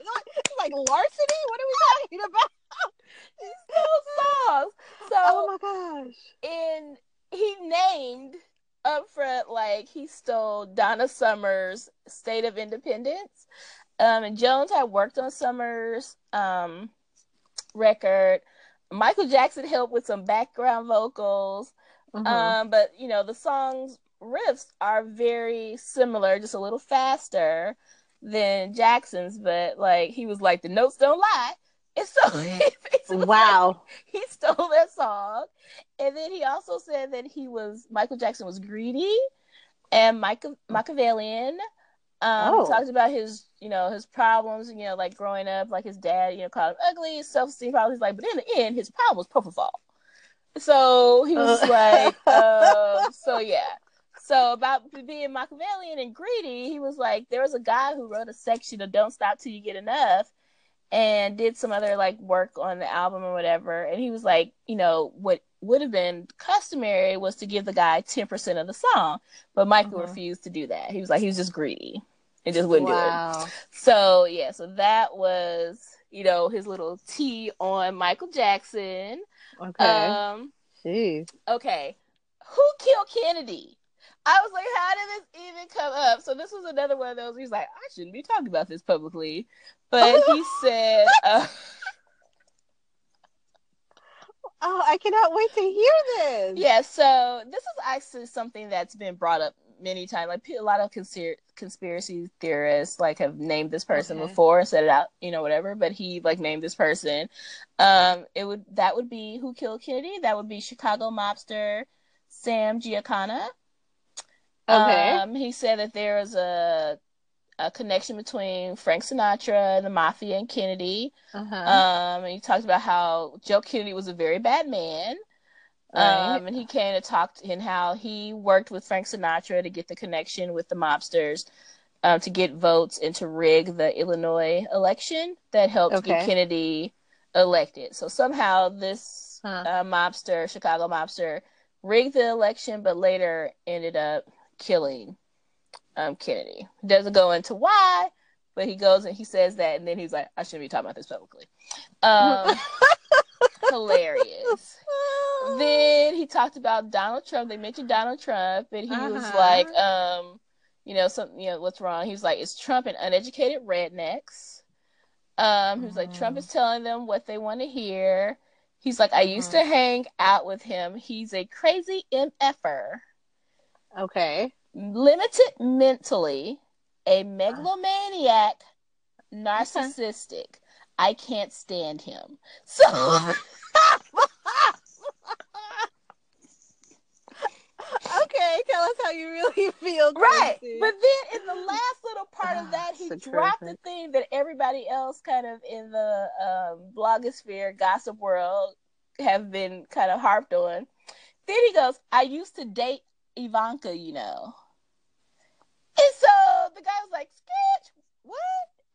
like larceny? What are we talking about? <laughs> he stole songs. So, oh my gosh! And he named up front like he stole Donna Summer's "State of Independence." Um, and Jones had worked on Summer's um, record. Michael Jackson helped with some background vocals. Mm-hmm. Um, but you know the songs riffs are very similar, just a little faster than Jackson's. But like he was like the notes don't lie. And so <laughs> wow, he stole that song, and then he also said that he was Michael Jackson was greedy and Michael Machiavellian. Um, oh. talked about his, you know, his problems, you know, like growing up, like his dad, you know, called him ugly, self esteem problems. He's like, but in the end, his problem was propofol. So he was uh. like, uh, <laughs> so yeah. So about being Machiavellian and greedy, he was like, there was a guy who wrote a section of "Don't Stop Till You Get Enough," and did some other like work on the album or whatever. And he was like, you know, what would have been customary was to give the guy ten percent of the song, but Michael mm-hmm. refused to do that. He was like, he was just greedy. It just wouldn't wow. do it. So yeah, so that was you know his little tea on Michael Jackson. Okay. Um. Jeez. Okay. Who killed Kennedy? I was like, how did this even come up? So this was another one of those. He's like, I shouldn't be talking about this publicly, but <laughs> he said. Uh, oh, I cannot wait to hear this. Yeah, so this is actually something that's been brought up many times. Like a lot of conspir- conspiracy theorists like have named this person okay. before, said it out, you know, whatever. But he like named this person. Um, it would that would be who killed Kennedy. That would be Chicago mobster Sam Giancana. Okay. Um, he said that there was a a connection between Frank Sinatra and the mafia and Kennedy. Uh-huh. Um, and he talked about how Joe Kennedy was a very bad man. Right. Um, and he came to talk to, and how he worked with Frank Sinatra to get the connection with the mobsters um, to get votes and to rig the Illinois election that helped okay. get Kennedy elected. So somehow this huh. uh, mobster, Chicago mobster, rigged the election, but later ended up killing um, Kennedy. Doesn't go into why, but he goes and he says that, and then he's like, "I shouldn't be talking about this publicly." Um, <laughs> hilarious. then he talked about Donald Trump. They mentioned Donald Trump, and he uh-huh. was like, um, you know, something, you know, what's wrong? He was like, "Is Trump an uneducated rednecks?" Um, he was like, "Trump is telling them what they want to hear." He's like, "I used to hang out with him. He's a crazy mf'er." Okay. Limited mentally, a megalomaniac, narcissistic. I can't stand him. So <laughs> Okay, tell us how you really <laughs> feel. Right. But then in the last little part of that, he dropped the thing that everybody else kind of in the um, blogosphere, gossip world have been kind of harped on. Then he goes, I used to date Ivanka, you know. And so the guy was like, Sketch, what?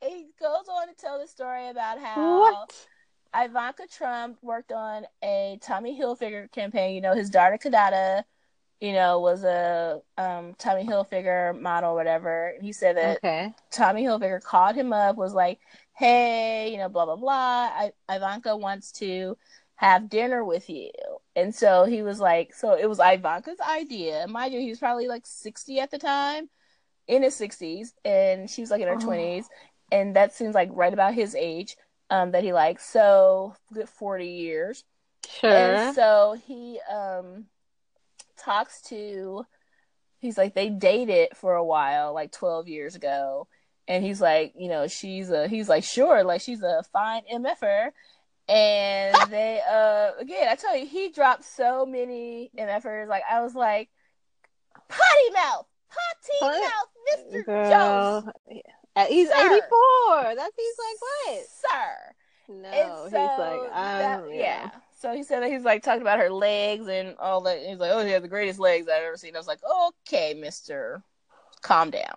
And he goes on to tell the story about how what? Ivanka Trump worked on a Tommy Hilfiger campaign. You know, his daughter Kidada, you know, was a um, Tommy Hilfiger model, whatever. And he said that okay. Tommy Hilfiger called him up, was like, "Hey, you know, blah blah blah. I- Ivanka wants to have dinner with you. And so he was like, so it was Ivanka's idea. Mind you, he was probably like 60 at the time, in his 60s, and she was like in her oh. 20s. And that seems like right about his age um, that he likes. So, good 40 years. Sure. And so he um, talks to, he's like, they dated for a while, like 12 years ago. And he's like, you know, she's a, he's like, sure, like she's a fine MFer and they uh again i tell you he dropped so many MFers. like i was like potty mouth potty what? mouth mr Girl. jones he's sir. 84 that's he's like what sir no so he's like that, yeah. yeah. so he said that he's like talking about her legs and all that he's like oh he has the greatest legs i've ever seen i was like okay mister calm down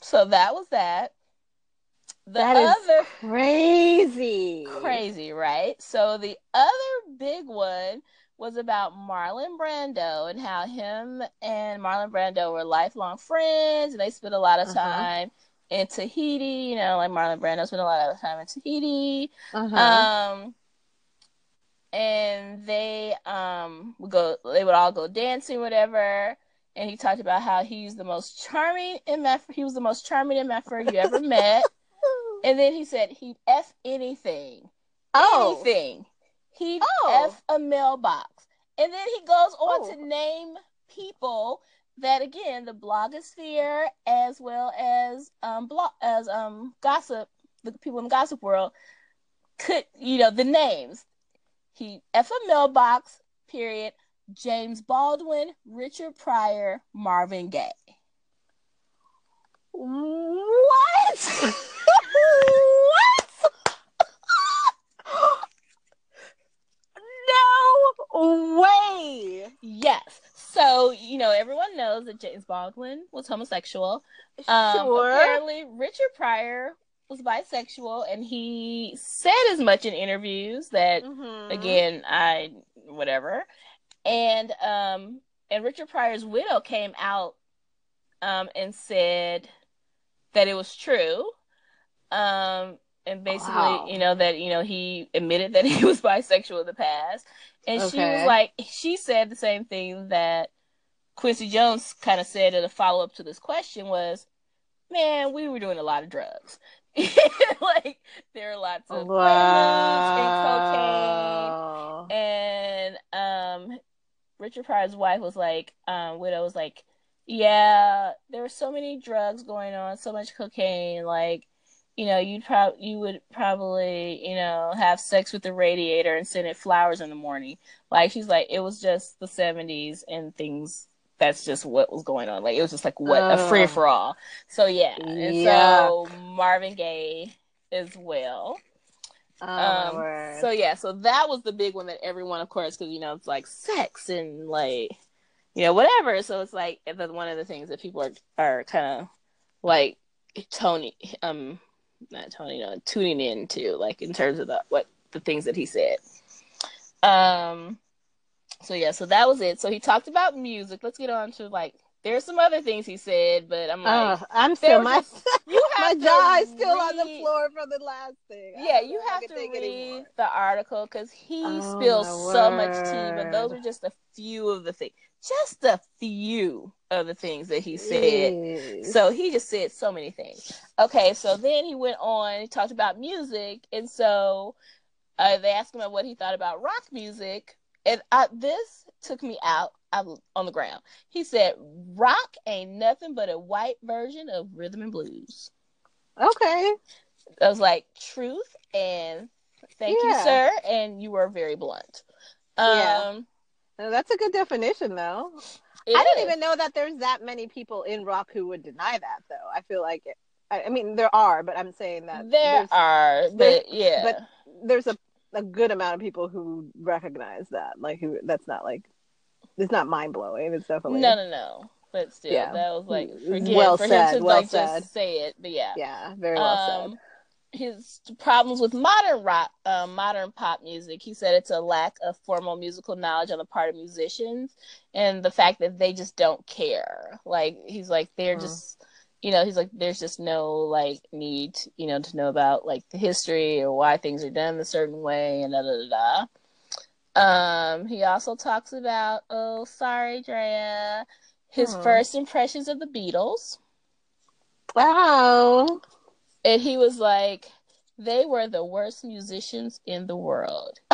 so that was that the That is other <laughs> crazy. crazy, right? So the other big one was about Marlon Brando and how him and Marlon Brando were lifelong friends and they spent a lot of Uh-huh. time in Tahiti, you know, like Marlon Brando spent a lot of time in Tahiti. Uh-huh. Um and they um would go they would all go dancing, whatever. And he talked about how he's the most charming MF he was the most charming MFer you ever <laughs> met. And then he said he'd F anything. oh. Anything. He'd Oh. F a mailbox. And then he goes on Oh. to name people that again the blogosphere as well as um blog as um gossip the people in the gossip world could you know the names. He F a mailbox, period. James Baldwin, Richard Pryor, Marvin Gaye. What? <laughs> what? <laughs> no way. Yes. So, you know, everyone knows that James Baldwin was homosexual. Um, sure. Apparently, Richard Pryor was bisexual, and he said as much in interviews that, Mhm. again, I, whatever. And, um, and Richard Pryor's widow came out, um, and said that it was true. Um, and basically, Wow. you know, that, you know, he admitted that <laughs> he was bisexual in the past. And she was like, she said the same thing that Quincy Jones kind of said in a follow up to this question was, man, we were doing a lot of drugs. <laughs> like, there are lots of Quaaludes and cocaine and um Richard Pryor's wife was like, um, widow was like, yeah, there were so many drugs going on, so much cocaine, like, you know, you'd prob you would probably, you know, have sex with the radiator and send it flowers in the morning. Like she's like, it was just the seventies and things. That's just what was going on. Like it was just like what a free for all. So yeah, and so Marvin Gaye as well. Oh, Um, so yeah, so that was the big one that everyone, of course, because you know it's like sex and like you know whatever. So it's like the, one of the things that people are are kind of like Tony, um, not Tony, no, tuning into like in terms of the what the things that he said. Um, so yeah, so that was it. So he talked about music. Let's get on to like there's some other things he said, but I'm like, Ugh, I'm still my just- you <laughs> my have to jaw is still on the floor from the last thing. Yeah, you know if I have to read anymore. the article because he Oh, spills my so much tea. But those are just a few of the things, just a few of the things that he said. So he just said so many things. Okay, so then he went on. He talked about music, and so uh, they asked him about what he thought about rock music, and I, this took me out. I was on the ground. He said, "Rock ain't nothing but a white version of rhythm and blues." okay. I was like, truth and thank you, sir. And you were very blunt. Yeah. Um, Now, that's a good definition, though. It I didn't even know that there's that many people in rock who would deny that, though. I feel like it. I, I mean, there are, but I'm saying that there there's, are, but there's- yeah, but there's a, a good amount of people who recognize that. Like, who that's not like, it's not mind blowing. It's definitely no, no, no. But still, Yeah. that was like forget well for him said, to well like said. just say it. But yeah, yeah, very well said. Um, his problems with modern rock, um, modern pop music. He said it's a lack of formal musical knowledge on the part of musicians, and the fact that they just don't care. Like he's like they're Hmm. just, you know, he's like there's just no like need, you know, to know about like the history or why things are done a certain way and da da da. da. Um, he also talks about oh sorry Drea, his Hmm. first impressions of the Beatles. Wow. And he was like, they were the worst musicians in the world. <laughs>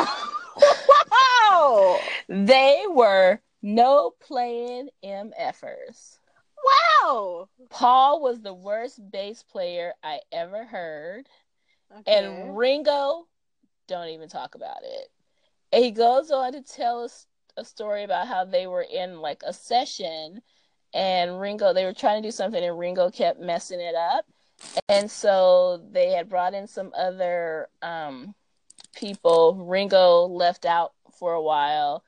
wow. They were no playing MFers. Wow. Paul was the worst bass player I ever heard. Okay. And Ringo, don't even talk about it. And he goes on to tell us a story about how they were in like a session and Ringo, they were trying to do something and Ringo kept messing it up. And so they had brought in some other um, people. Ringo left out for a while.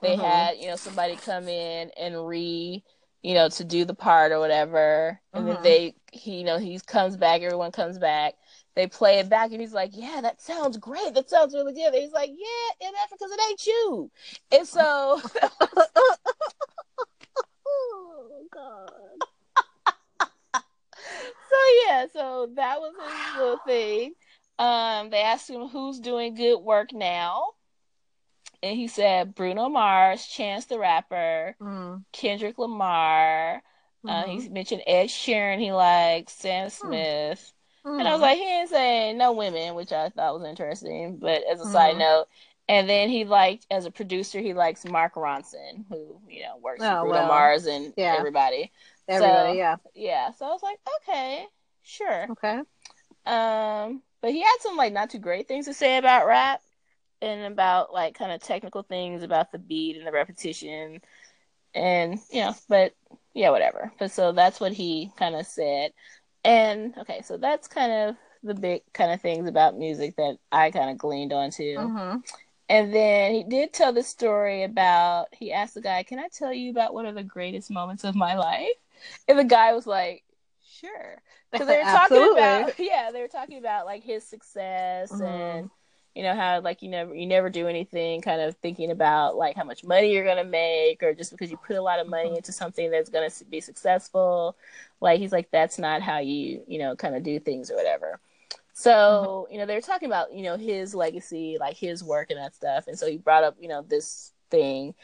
They Mhm. had, you know, somebody come in and re, you know, to do the part or whatever. And Mhm. then they, he, you know, he comes back, everyone comes back. they play it back and he's like, Yeah, that sounds great. That sounds really good. And he's like, Yeah, and that's because it ain't you. And so <laughs> <laughs> oh God. So yeah, so that was his little thing. Um, they asked him who's doing good work now. And he said Bruno Mars, Chance the Rapper, Mm. Kendrick Lamar. Uh, Mhm. he mentioned Ed Sheeran he likes, Sam Smith. And I was Mhm. like, he ain't saying no women, which I thought was interesting. But as a side Mhm. note, and then he liked as a producer, he likes Mark Ronson, who you know works Oh, for Bruno well, Mars and yeah. everybody. Everybody, so- yeah. Yeah, so I was like, okay, sure. Okay. Um, but he had some like not too great things to say about rap and about like kind of technical things about the beat and the repetition, and you know, but yeah, whatever. But so that's what he kind of said. And okay, so that's kind of the big kind of things about music that I kind of gleaned onto. hmm And then he did tell the story about he asked the guy, "Can I tell you about one of the greatest moments of my life?" And the guy was like, "Sure," <laughs> because they were talking about <laughs> yeah, they were talking about like his success Mhm. and you know how like you never you never do anything kind of thinking about like how much money you're gonna make or just because you put a lot of money Mhm. into something that's gonna be successful. Like he's like that's not how you you know kind of do things or whatever. So, you know, they were talking about, you know, his legacy, like his work and that stuff. And so he brought up, you know, this thing.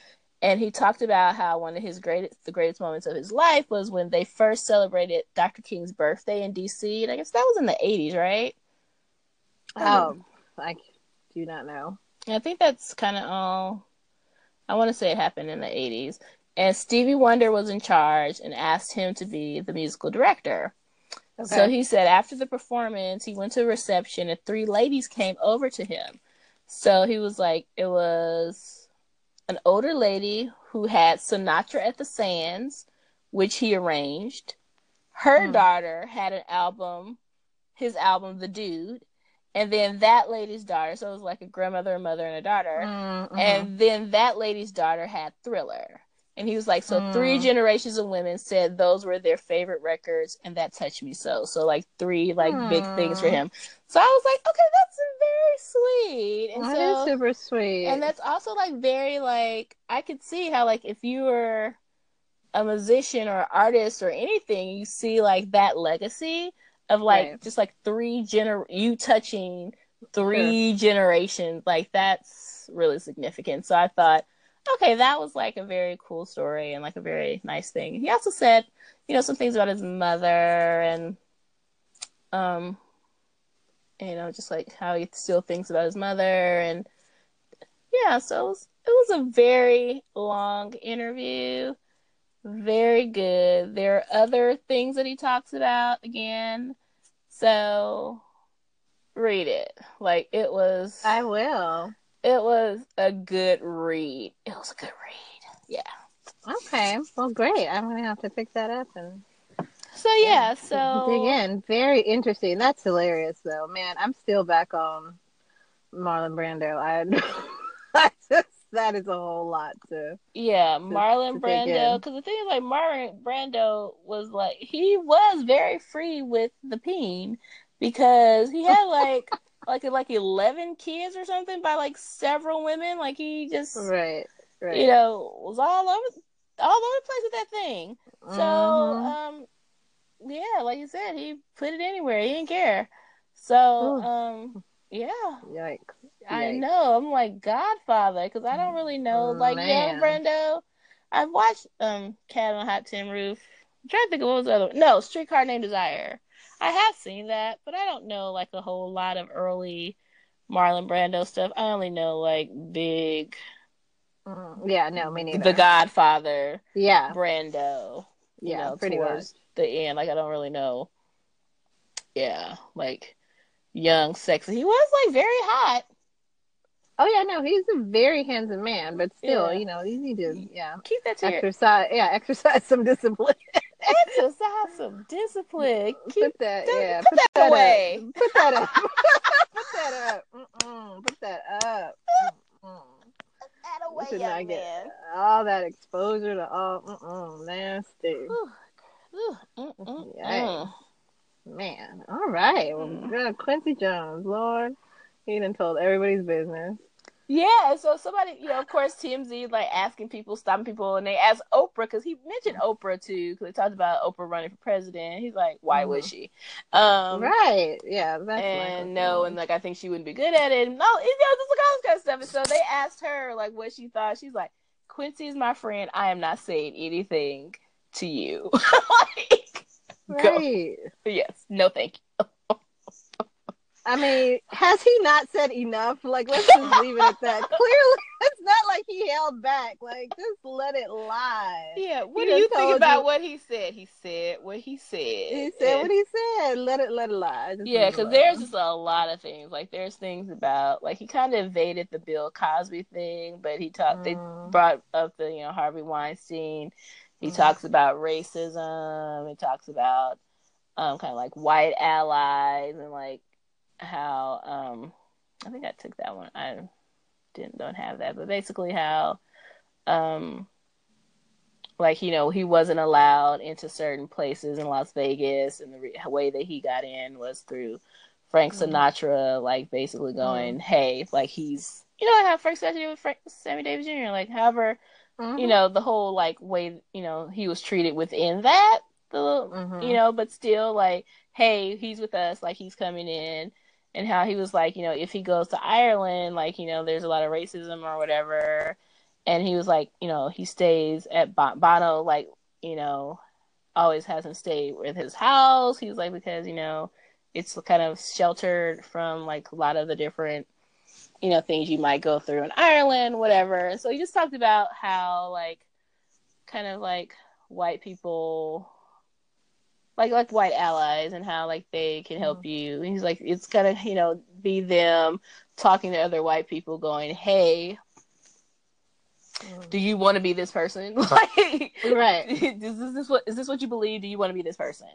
And he talked about how one of his greatest the greatest moments of his life was when they first celebrated Dr. King's birthday in DC. And I guess that was in the eighties, right? Oh, I do not know. I think that's kind of all. I want to say it happened in the 80s. And Stevie Wonder was in charge and asked him to be the musical director. Okay. So he said after the performance, he went to a reception and three ladies came over to him. So he was like, it was an older lady who had Sinatra at the Sands, which he arranged. Her Hmm. daughter had an album, his album, The Dude. And then that lady's daughter, so it was like a grandmother, a mother, and a daughter. Mhm. And then that lady's daughter had Thriller. And he was like, so three Mm. generations of women said those were their favorite records, and that touched me so. So like three like big things for Mm. him. So I was like, okay, that's very sweet. And That so is super sweet. and that's also like very like I could see how like if you were a musician or artist or anything, you see like that legacy of like Right. just like three gener you touching three generations. Like that's really significant. So I thought, okay, that was like a very cool story and like a very nice thing. He also said, you know, some things about his mother and um you know, just like how he still thinks about his mother and yeah, so it was, it was a very long interview. Very good. There are other things that he talks about again. So read it. Like it was I will. It was a good read. It was a good read. Yeah. Okay. Well, great. I'm gonna have to pick that up and So yeah, so dig in. Very interesting. That's hilarious, though. Man, I'm still back on Marlon Brando. I, <laughs> I just that is a whole lot to. Yeah, to Marlon take Brando. Because the thing is, like, Marlon Brando was like, he was very free with the peen because he had like, like, like eleven kids or something by like several women. Like, he just, Right. Right. you know, was all over, all over the place with that thing. So, Mhm. um, yeah, like you said, he put it anywhere. He didn't care. So, Ooh. um, yeah. Yikes. I know. I'm like Godfather because I don't really know like young Man. Brando. I've watched um Cat on Hot Tin Roof. I'm trying to think of what was the other one. No, Streetcar Named Desire. I have seen that, but I don't know like a whole lot of early Marlon Brando stuff. I only know like big Mhm. Yeah. No, me neither. The Godfather Yeah. Brando. Yeah. know, pretty much. towards the end. Like I don't really know. Yeah, like young, sexy. He was like very hot. Oh yeah, no, he's a very handsome man, but still, Yeah. you know, you need to, yeah, Keep that to your exercise, yeah, <laughs> exercise some discipline. Exercise some discipline. Keep put that, that- yeah, put that up. away. Put that up. <laughs> put that up. Mm-mm. Put that up. Mm-mm. that You should not get all that exposure to all mm-mm, nasty. Ooh, mm, mm, Yikes. mm. Man, all right. Well, Mm. Quincy Jones, Lord, he done told everybody's business. Yeah, so somebody, you know, of course, TMZ like asking people, stopping people, and they asked Oprah because he mentioned Oprah too, because they talked about Oprah running for president. He's like, why would she? Um, right? Yeah, that's and no, and like I think she wouldn't be good at it. And no, you know, just like all this kind of stuff. And so they asked her like what she thought. She's like, Quincy's my friend. I am not saying anything to you. <laughs> like, go. right. yes, no, thank you. I mean, has he not said enough? Like, let's just leave it at that. <laughs> Clearly, it's not like he held back. Like, just let it lie. Yeah, what He do you think about you- what he said? He said what he said. He said And- what he said. Let it, let it lie. Just Yeah, because there's just a lot of things. Like there's things about like he kind of evaded the Bill Cosby thing, but he talked. They Mm. brought up the you know Harvey Weinstein. He Mm. talks about racism. He talks about um kind of like white allies and like how um I think I took that one. I didn't don't have that, but basically how um like you know he wasn't allowed into certain places in Las Vegas, and the re- way that he got in was through Frank Mhm. Sinatra, like basically going, "Hey, like he's you know how Frank Sinatra did with Frank Sammy Davis Jr. Like, however, Mhm. you know the whole like way you know he was treated within that the Mhm. you know, but still like, hey, he's with us, like he's coming in." And how he was like, you know, if he goes to Ireland, like, you know, there's a lot of racism or whatever and he was like, you know, he stays at Bon- Bono, like, you know, always has him stay with his house. He was like, because, you know, it's kind of sheltered from like a lot of the different, you know, things you might go through in Ireland, whatever. So he just talked about how, like, kind of like white people. Like like white allies and how like they can help mm. you. He's like it's gonna you know be them talking to other white people, going, "Hey, do mm. you want to be this person? <laughs> like, Right. <laughs> is this, this what is this what you believe? Do you want to be this person?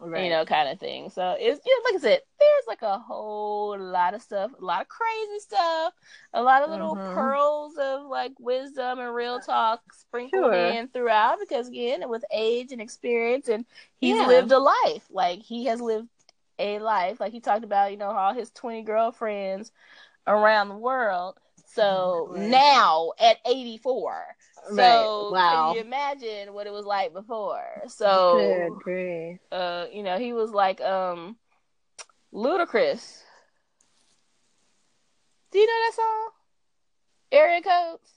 Right. You know, kind of thing. So it's you know, like I said, there's like a whole lot of stuff, a lot of crazy stuff, a lot of little Mhm. pearls of like wisdom and real talk sprinkled Sure. in throughout. Because again, with age and experience, and he's Yeah. lived a life. Like he has lived a life. Like he talked about, you know, all his twenty girlfriends around the world. So Right. now at 84. So Right. Wow. can you imagine what it was like before? So uh, you know, he was like um Ludacris. Do you know that song? Area codes?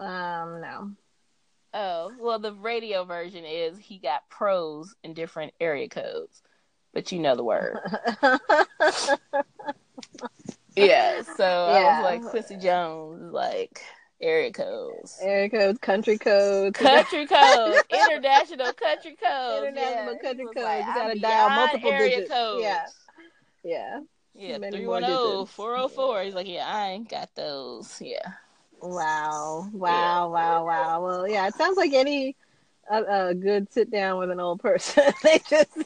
Um, no. Oh, well the radio version is he got pros in different area codes. But you know the word. <laughs> yeah. So I was like Quincy Jones like area codes. Area codes, country codes. Country <laughs> codes. international country code, International yeah. country codes. like, You gotta dial multiple area digits. codes. Yeah. Yeah. yeah, Many three more one oh, zero four zero four. He's like, yeah, I ain't got those. Yeah, Wow. Wow. Wow. Wow. Well, yeah, it sounds like any a, a good sit down with an old person. <laughs> they just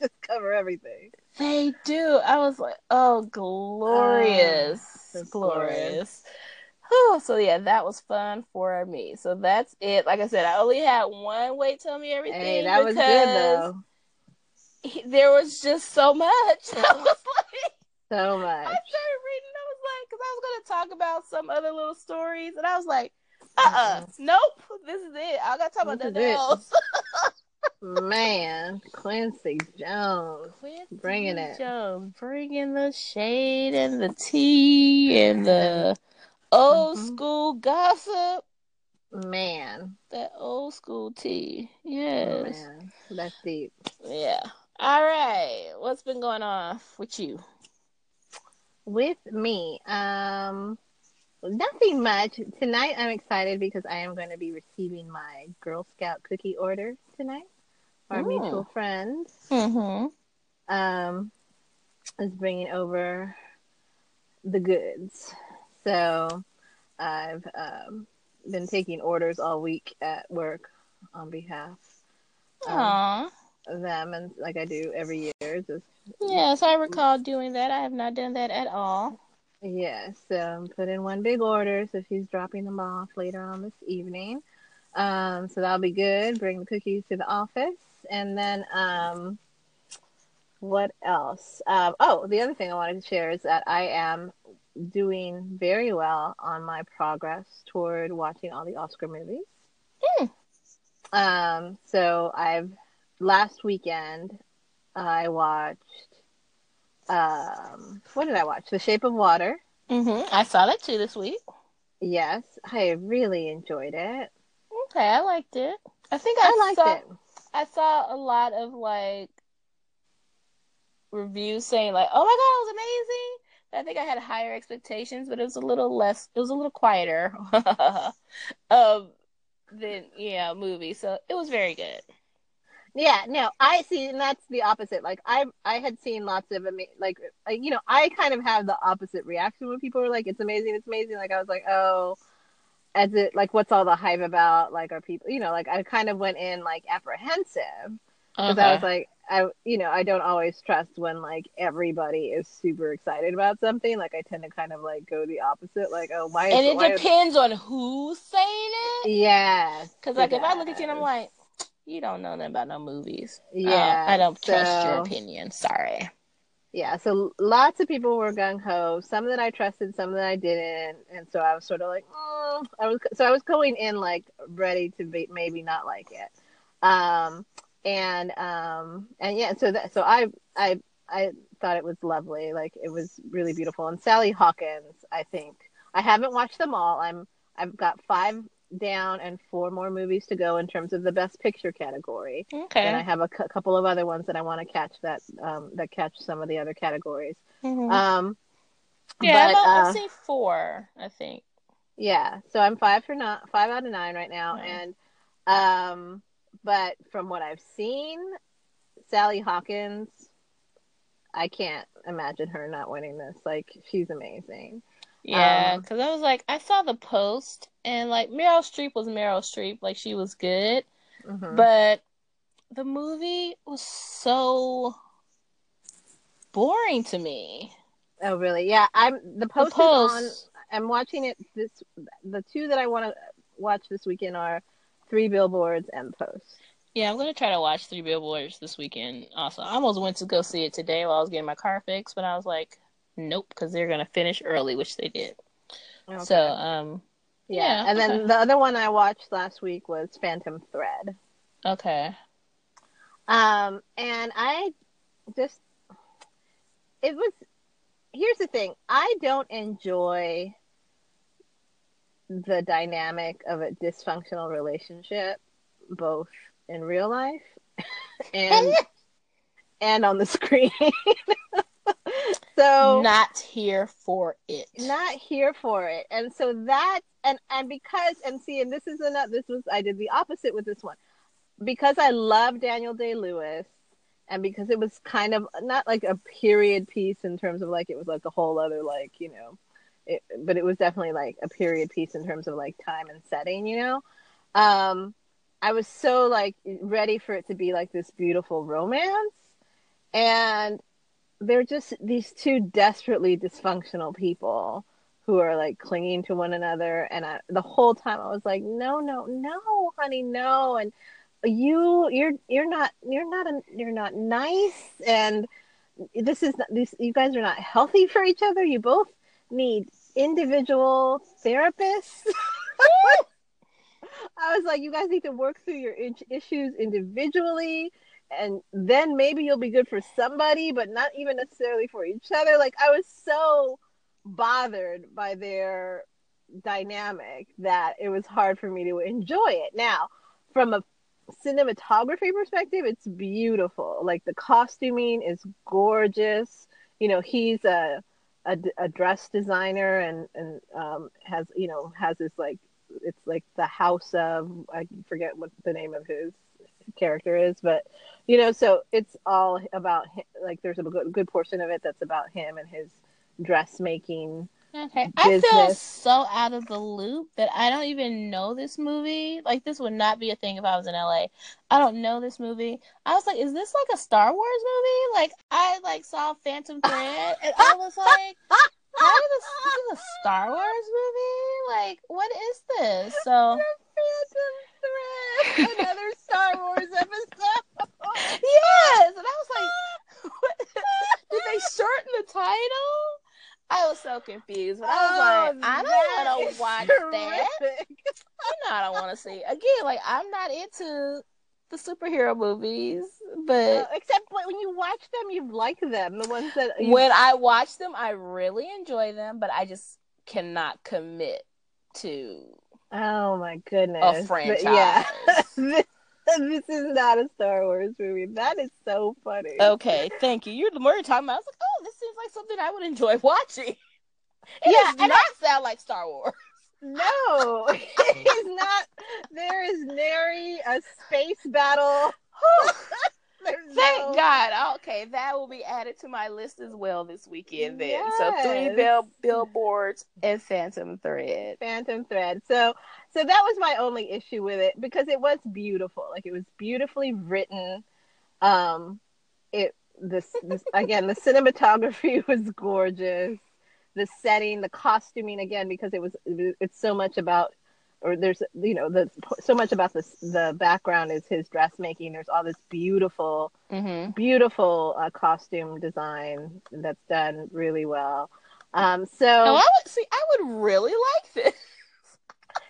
just cover everything. they do. I was like, oh, ah, glorious, that's glorious. glorious. Whew, so yeah, that was fun for me. So that's it. Like I said, I only had one wait tell me everything. Hey, that was good though. he- there was just so much. <laughs> I was like. So much. I started reading. I was like, because I was going to talk about some other little stories, and I was like, uh, uh nope, this is it. I got to talk about This is nothing else. <laughs> Man, Quincy Jones. Quincy Bringing it. Jones, bringing the shade and the tea and the old Mhm. school gossip. Man. That old school tea. Yes. Man. That's deep. Yeah. All right. What's been going on with you? With me, um, nothing much. Tonight I'm excited because I am going to be receiving my Girl Scout cookie order tonight. Our Ooh. mutual friend Mm-hmm. um, is bringing over the goods. So I've um, been taking orders all week at work on behalf of them, and like I do every year. Just Yes, I recall doing that. I have not done that at all. yeah, so I'm put in one big order. So she's dropping them off later on this evening. Um, so that'll be good. Bring the cookies to the office, and then um, what else? Um, oh, the other thing I wanted to share is that I am doing very well on my progress toward watching all the Oscar movies. Mm. Um, so I've last weekend I watched um, what did I watch? The Shape of Water. Mm-hmm. I saw that too this week. Yes, I really enjoyed it. Okay, I liked it. I think I, I liked saw, it. I saw a lot of like reviews saying like, "Oh my god, it was amazing." I think I had higher expectations, but it was a little less. It was a little quieter <laughs> um, than yeah movie. So it was very good. Yeah, no, I see, and that's the opposite. Like I, I had seen lots of ama- like, like, you know, I kind of have the opposite reaction when people are like, "It's amazing, it's amazing." Like I was like, "Oh, as it like, what's all the hype about?" Like, are people, you know, like I kind of went in like apprehensive because I was like, I, you know, I don't always trust when like everybody is super excited about something. Like I tend to kind of like go the opposite. Like, oh, why? and it why depends on who's saying it. Yeah. Because like if I look at you and I'm like, you don't know nothing about no movies. Uh, Yeah, I don't trust your opinion. Sorry. yeah, so lots of people were gung ho. Some that I trusted, some that I didn't, and so I was sort of like, oh, I was so I was going in like ready to be maybe not like it, um, and um, and yeah, so that so I I I thought it was lovely, like it was really beautiful. And Sally Hawkins, I think I haven't watched them all. I'm I've got five down and four more movies to go in terms of the best picture category Okay. and I have a couple of other ones that I want to catch that um, that catch some of the other categories. Mhm. Um, yeah, but, I've uh, seen four. I think. yeah, so I'm five for not five out of nine right now, and um, but from what I've seen, Sally Hawkins, I can't imagine her not winning this. Like she's amazing. Yeah, Um, because I was like, I saw the post, and like Meryl Streep was Meryl Streep, like she was good, Mhm. but the movie was so boring to me. oh really? Yeah, I'm the The post, on. post, I'm watching it. This the two that I want to watch this weekend are Three Billboards and Post. yeah, I'm gonna try to watch Three Billboards this weekend. Also, I almost went to go see it today while I was getting my car fixed, but I was like, nope, because they're gonna finish early, which they did. Okay. So, um, Yeah, Yeah, and then the other one I watched last week was Phantom Thread. okay, Um, and I just it was here's the thing. I don't enjoy the dynamic of a dysfunctional relationship both in real life <laughs> and <laughs> and on the screen. <laughs> so not here for it. not here for it and so that and and because and see and this is another this was i did the opposite with this one because i love daniel day lewis and because it was kind of not like a period piece in terms of like it was like a whole other like you know it, but it was definitely like a period piece in terms of like time and setting you know? Um i was so like ready for it to be like this beautiful romance. And they're just these two desperately dysfunctional people who are like clinging to one another. And I, the whole time i was like no no no honey no. And you you're you're not you're not a, you're not nice. And this is not, this you guys are not healthy for each other. You both need individual therapists. <laughs> I was like you guys need to work through your issues individually and then maybe you'll be good for somebody but not even necessarily for each other. Like i was so bothered by their dynamic that it was hard for me to enjoy it. Now from a cinematography perspective it's beautiful. Like the costuming is gorgeous. You know he's a a, a dress designer and and um, has you know has this like it's like the house of I forget what the name of his character is, but you know, so it's all about him. Like there's a good, good portion of it that's about him and his dressmaking. Okay. Business. I feel so out of the loop that I don't even know this movie. Like this would not be a thing if I was in LA. I don't know this movie. I was like, is this like a Star Wars movie? Like I like saw Phantom Thread and I was like, how this, this is a Star Wars movie? Like, what is this? So Phantom Thread, another Star Wars episode. <laughs> yes, and I was like, <laughs> what? did they shorten the title? I was so confused, but I was Oh, like, I don't want to watch that. You know, I don't want to see again. Like, I'm not into the superhero movies, but Uh, except when you watch them, you like them. The ones that you, when I watch them, I really enjoy them, but I just cannot commit to oh my goodness, a But franchise. yeah, <laughs> this, this is not a Star Wars movie. That is so funny. Okay, thank you. You're the more you're talking about. I was like, oh, this seems like something I would enjoy <laughs> watching. It Yeah, does and not sound like Star Wars. No, <laughs> it's not. There is nary a space battle. <laughs> Thank no- God. Okay, that will be added to my list as well this weekend. Then, so three bill billboards and Phantom Thread. Phantom Thread. So, so that was my only issue with it because it was beautiful. Like it was beautifully written. Um, this, this again the cinematography <laughs> was gorgeous. The setting, the costuming again because it was it's so much about or there's you know the so much about this the background is his dressmaking. There's all this beautiful Mm-hmm. beautiful uh, costume design that's done really well. Um, so No, I would see. I would really like this.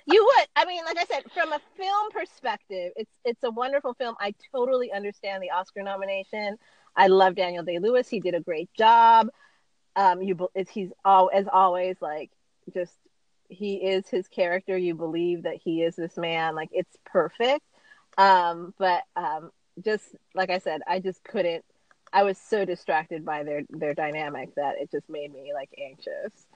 You would. I mean, like I said, from a film perspective, it's it's a wonderful film. I totally understand the Oscar nomination. I love Daniel Day Lewis. He did a great job. Um, you, he's all as always like just he is his character. You believe that he is this man. Like it's perfect. Um, but um, just like I said, I just couldn't. I was so distracted by their their dynamic that it just made me like anxious.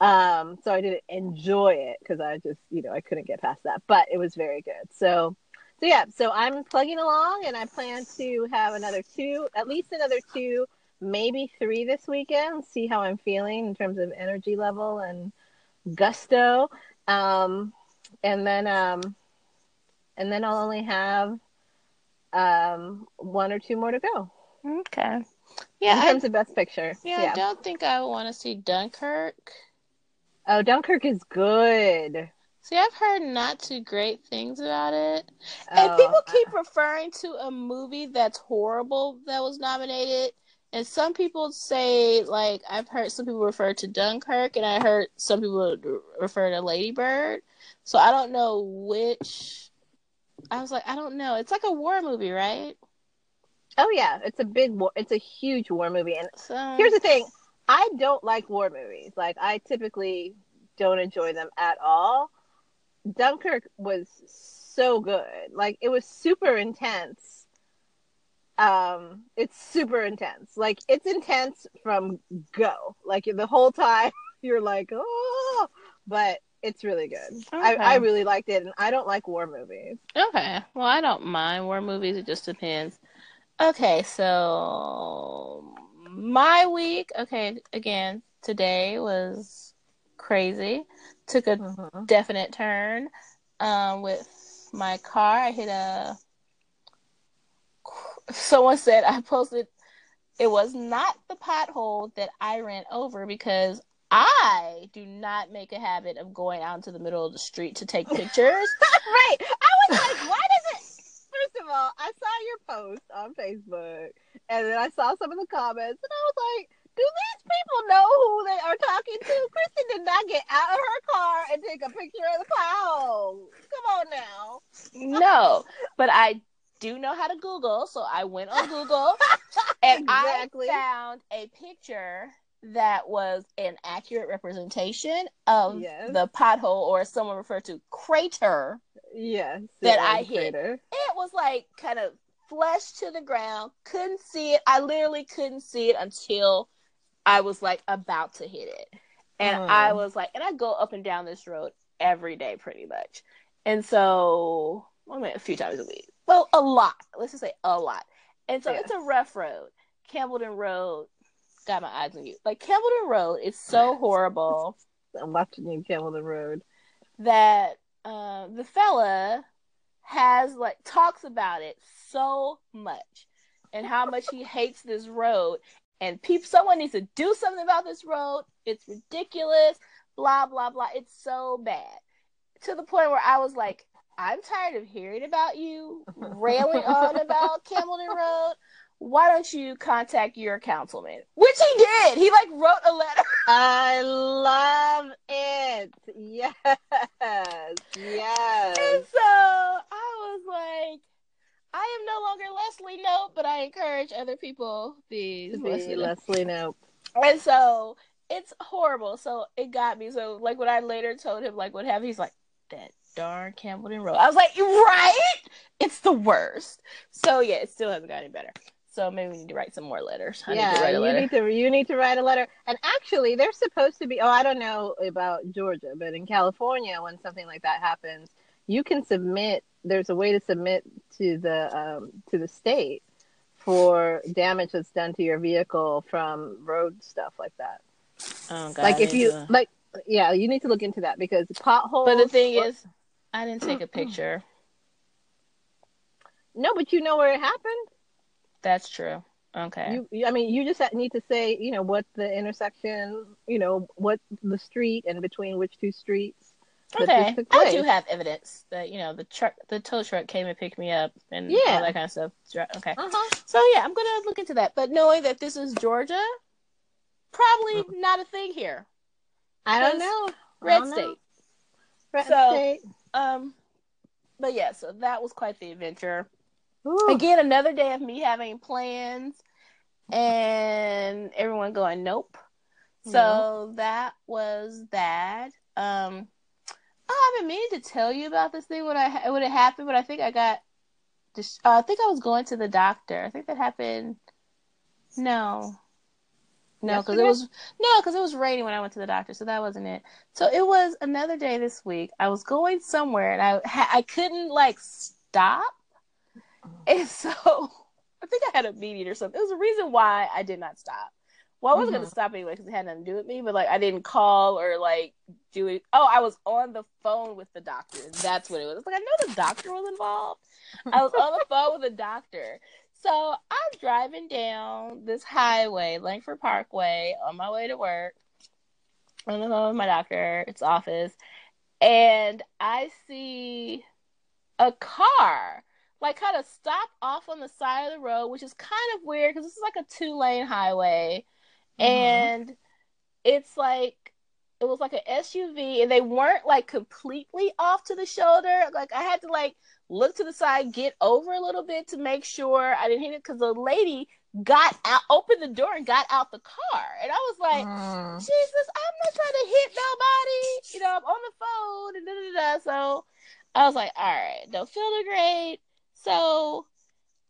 Um, so I didn't enjoy it because I just, you know, I couldn't get past that, but it was very good. So, so yeah, so I'm plugging along and I plan to have another two, at least another two, maybe three this weekend, see how I'm feeling in terms of energy level and gusto. Um, and then, um, and then I'll only have, um, one or two more to go Okay. in Yeah. I, terms of best picture. yeah. I don't think I want to see Dunkirk. Oh, Dunkirk is good. See, I've heard not too great things about it. And Oh, people uh. keep referring to a movie that's horrible that was nominated. And some people say, like, I've heard some people refer to Dunkirk, and I heard some people refer to Lady Bird. So I don't know which. I was like, I don't know. It's like a war movie, right? Oh yeah, it's a big war. It's a huge war movie, and So here's the thing: I don't like war movies. Like I typically don't enjoy them at all. Dunkirk was so good. Like it was super intense. Um, it's super intense. Like it's intense from go. Like the whole time <laughs> you're like, oh, but it's really good. I, I really liked it, and I don't like war movies. Okay. Well, I don't mind war movies. It just depends. Okay, so my week, okay, again, today was crazy. Took a Mhm. definite turn um, with my car. I hit a. Someone said I posted. It was not the pothole that I ran over because I do not make a habit of going out into the middle of the street to take pictures. <laughs> right. I was like, why does it? First of all, I saw your post on Facebook, and then I saw some of the comments, and I was like, do these people know who they are talking to? Kristen did not get out of her car and take a picture of the pothole. Come on now. no, but I do know how to Google, so I went on Google <laughs> and Exactly. I found a picture that was an accurate representation of Yes. the pothole, or someone referred to crater. Yes. That I hit. greater. It was like kind of flush to the ground. Couldn't see it. I literally couldn't see it until I was like about to hit it. And Oh. I was like, and I go up and down this road every day pretty much. And so, well, I mean, a few times a week. Well, a lot. Let's just say a lot. And so Yes. it's a rough road. Campbellton Road, got my eyes on you. Like Campbellton Road is so horrible <laughs> I'm watching you Campbellton Road. that uh, the fella has like talks about it so much and how much he hates this road and people someone needs to do something about this road it's ridiculous blah blah blah it's so bad to the point where i was like i'm tired of hearing about you railing <laughs> on about Campbellton road why don't you contact your councilman? Which he did. He like wrote a letter. <laughs> I love it. Yes. Yes. And so I was like, I am no longer Leslie Knope, but I encourage other people be, To be Leslie. Leslie Knope. And so it's horrible. So it got me. So like when I later told him like what happened, he's like, that darn Campbellton Road. I was like, right? It's the worst. So yeah, it still hasn't gotten any better. So maybe we need to write some more letters. I need to yeah, write a you need to you need to write a letter. And actually, they're supposed to be. Oh, I don't know about Georgia, but in California, when something like that happens, you can submit. There's a way to submit to the um, to the state for damage that's done to your vehicle from road stuff like that. Oh, God, like if you to- like, yeah, you need to look into that because potholes. But the thing is, I didn't take a picture. no, but you know where it happened. That's true. Okay. You, you- I mean, you just need to say, you know, what the intersection, you know, what the street and between which two streets. Okay. I do have evidence that you know the truck, the tow truck came and picked me up and Yeah. all that kind of stuff. Okay. Uh-huh. So yeah, I'm gonna look into that. But knowing that this is Georgia, probably not a thing here. I don't know. Red don't know. state. Red So- state. Um, but yeah, so that was quite the adventure. Ooh. Again, another day of me having plans and everyone going nope. So that was that. Um, I haven't meaning to tell you about this thing when I when it happened, but I think I got. Dis- uh, I think I was going to the doctor. I think that happened. No, no, because it was no, because it was raining when I went to the doctor, so that wasn't it. So it was another day this week. I was going somewhere and I ha- I couldn't like stop, and so <laughs> I think I had a meeting or something. It was a reason why I did not stop. Well, I wasn't Mhm. gonna stop anyway because it had nothing to do with me, but like I didn't call or like do it. Oh, I was on the phone with the doctor. That's what it was. It's like I know the doctor was involved. I was on the <laughs> phone with the doctor. So I'm driving down this highway, Langford Parkway, on my way to work. On the phone with my doctor, its office, and I see a car like kind of stop off on the side of the road, which is kind of weird because this is like a two lane highway, Mhm. and it's like it was like an SUV, and they weren't like completely off to the shoulder. Like I had to like look to the side, get over a little bit to make sure I didn't hit it because the lady got out, opened the door, and got out the car, and I was like. Mm. Jesus, I'm not trying to hit nobody. You know, I'm on the phone and da da da. da. So I was like, all right, don't feel the great. So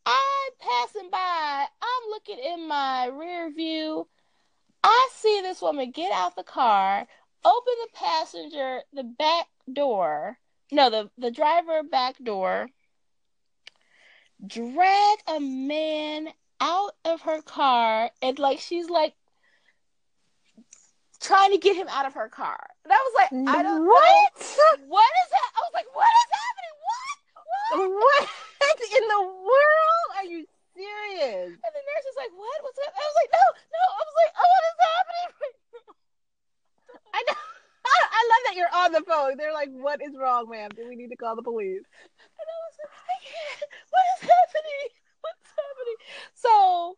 I'm passing by. I'm looking in my rear view. I see this woman get out the car, open the passenger, the back door. No, the, the driver back door. Drag a man out of her car and like she's like trying to get him out of her car. And I was like, I don't know. what? What is that? I was like, what is happening? What? What? What <laughs> in the world? Are you serious? And the nurse was like, what? What's up? I was like, no, no. I was like, oh, what is happening? <laughs> I know. <laughs> I love that you're on the phone. They're like, "What is wrong, ma'am? Do we need to call the police?" And I was like, I can't. What is happening? What's happening? So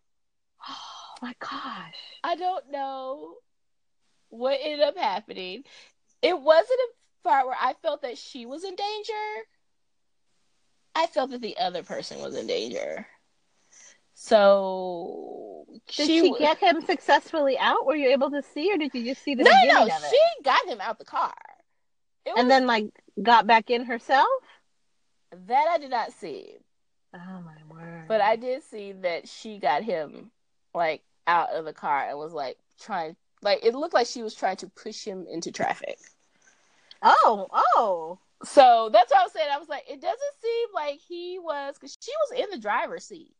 Oh my gosh. I don't know what ended up happening. It wasn't a part where I felt that she was in danger. I felt that the other person was in danger. So Did she, w- get him successfully out? Were you able to see, or did you just see the no, beginning no, of it? she got him out the car. Was, and then like got back in herself? that I did not see, Oh my word. but I did see that she got him like out of the car and was like trying, like it looked like she was trying to push him into traffic. Oh, oh. So that's what I was saying. I was like, it doesn't seem like he was because she was in the driver's seat,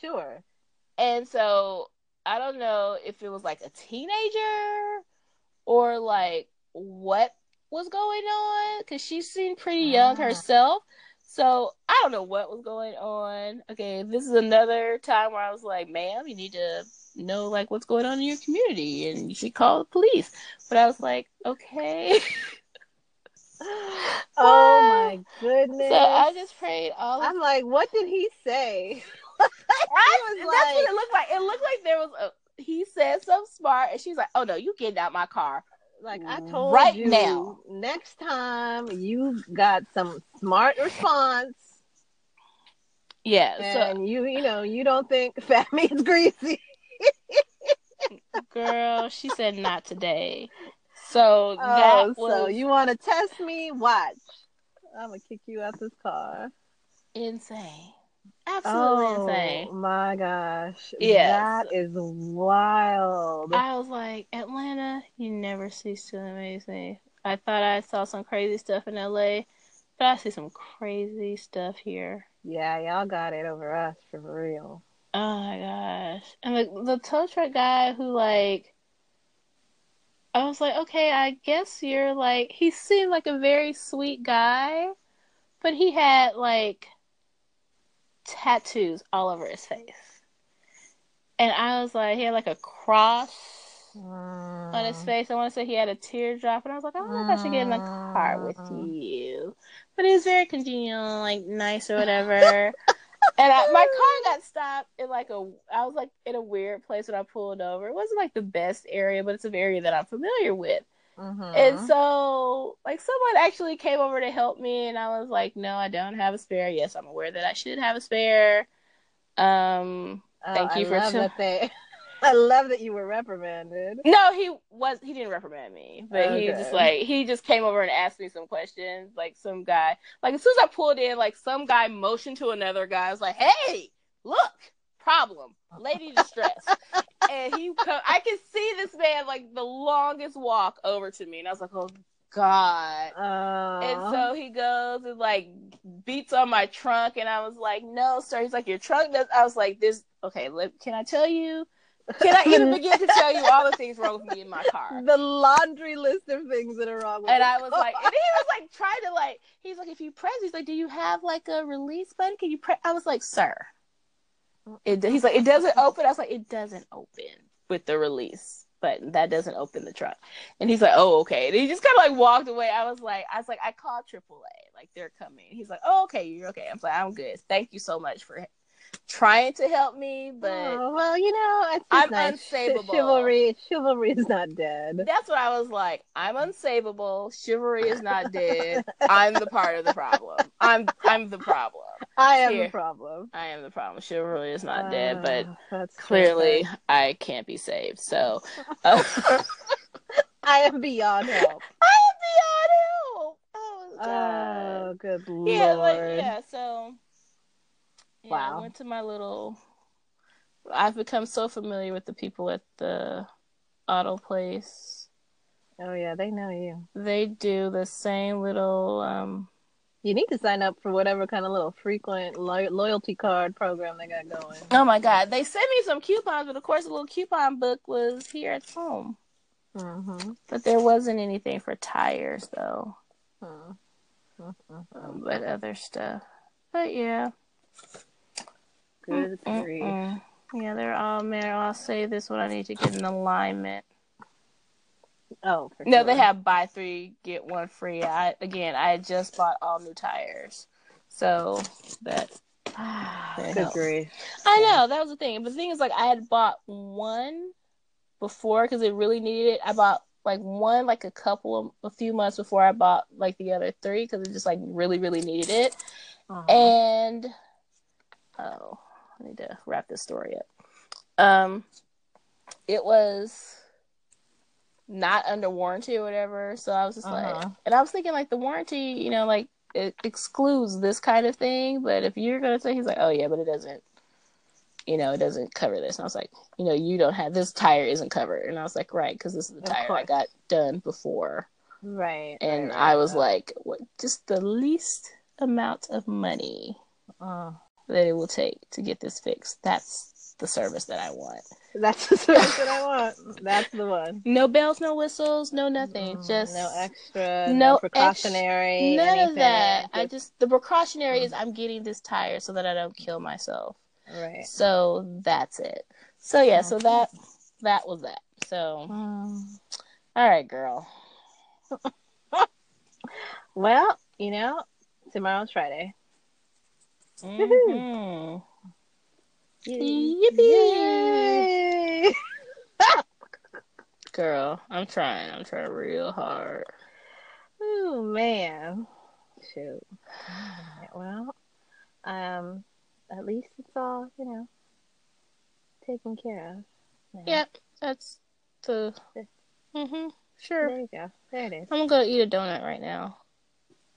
Sure. and so I don't know if it was like a teenager or like what was going on because she seemed pretty young Ah. herself. So I don't know what was going on. Okay, this is another time where I was like, "Ma'am, you need to know like what's going on in your community, and you should call the police." But I was like, "Okay." <laughs> Oh my goodness. So I just prayed all I'm like, what did he say? <laughs> That's like, what it looked like. It looked like there was a. He said something smart, and she's like, "Oh no, you getting out my car." Like I told you right you, now. Next time you got some smart response. Yeah, and so, you you know you don't think <laughs> fat means greasy. Girl, she said not today. So <laughs> oh, that was. So you want to test me? Watch. I'm gonna kick you out this car. Insane. Absolutely oh, insane. My gosh. Yeah. That is wild. I was like, Atlanta, you never cease to amaze me. I thought I saw some crazy stuff in LA, but I see some crazy stuff here. Yeah, y'all got it over us for real. Oh my gosh. And the the tow truck guy who like I was like, okay, I guess you're like he seemed like a very sweet guy, but he had like tattoos all over his face. And I was like, he had like a cross mm. on his mm. face. I want to say he had a teardrop, and I was like, I don't know if I should get in the car with mm. you. But he was very congenial, like nice or whatever. and I, my car got stopped in like a, I was like in a weird place when I pulled over. It wasn't like the best area, but it's an area that I'm familiar with. Mm-hmm. And so, like, someone actually came over to help me, and I was like, "No, I don't have a spare. Yes, I'm aware that I should have a spare." Um, oh, thank you I for. Love they... <laughs> I love that you were reprimanded. No, he was. He didn't reprimand me, but okay. he just like he just came over and asked me some questions. Like some guy, like as soon as I pulled in, like some guy motioned to another guy. I was like, "Hey, look, problem, lady distress." <laughs> and he come, I can see this man like the longest walk over to me, and I was like, oh god. Uh... And so he goes and like beats on my trunk, and I was like, no, sir. He's like, your trunk does. I was like, this. Okay, let, can I tell you? Can I even begin to tell you all the things wrong with me in my car? The laundry list of things that are wrong with And I was car. like, and he was like <laughs> trying to like, he's like, if you press, he's like, do you have like a release button? Can you press? I was like, sir. It, he's like, it doesn't open. I was like, it doesn't open with the release, but that doesn't open the truck. And he's like, oh, okay. And he just kind of like walked away. I was like, I was like, I called AAA. Like they're coming. He's like, oh, okay, you're okay. I'm like, I'm good. Thank you so much for trying to help me, but oh, well, you know, I'm nice. unsavable. Chivalry, chivalry is not dead. That's what I was like. I'm unsavable. Chivalry is not dead. <laughs> I'm the part of the problem. I'm I'm the problem. I am Here. the problem. I am the problem. Chivalry is not uh, dead, but ah, clearly I can't be saved. So uh, <laughs> I am beyond help. <laughs> I am beyond help. Oh, God. oh good lord. Yeah, like, yeah. So yeah, wow. I went to my little. I've become so familiar with the people at the auto place. Oh yeah, they know you. They do the same little. um You need to sign up for whatever kind of little frequent lo- loyalty card program they got going. Oh my god, they sent me some coupons, but of course the little coupon book was here at home. Mm-hmm. But there wasn't anything for tires though. Mm-hmm. Um, but other stuff. But yeah. Good grief. Yeah, they're all man. I'll say this when I need to get an alignment. Oh, no, sure. they have buy three get one free. I again, I just bought all new tires, so that. <sighs> Good grief. I know that was the thing, but the thing is, like, I had bought one before because it really needed it. I bought like one like a couple of a few months before I bought like the other three because it just like really really needed it, uh-huh. and oh I need to wrap this story up. Um, it was not under warranty or whatever. So I was just uh-huh. like, and I was thinking like the warranty, you know, like it excludes this kind of thing. But if you're gonna say, he's like, oh yeah, but it doesn't, you know, it doesn't cover this. And I was like, you know, you don't have this tire isn't covered. And I was like, right, because this is the tire I got done before. Right. And right, I was right. like, what? Just the least amount of money. Uh that it will take to get this fixed. That's the service that I want. That's the service that I want. That's the one. <laughs> No bells, no whistles, no nothing. Mm, just no extra, no, no precautionary. Ex- none anything. of that. Just... I just the precautionary mm. is I'm getting this tire so that I don't kill myself. Right. So that's it. So yeah, so that that was that. So mm. all right, girl. <laughs> well, you know, tomorrow's Friday. Mm-hmm. Yippee! <laughs> Girl, I'm trying. I'm trying real hard. Oh man, shoot. Well, um, at least it's all you know taken care of. Yeah. Yep, that's the. Mhm. Sure. There you go. There it is. I'm gonna go eat a donut right now.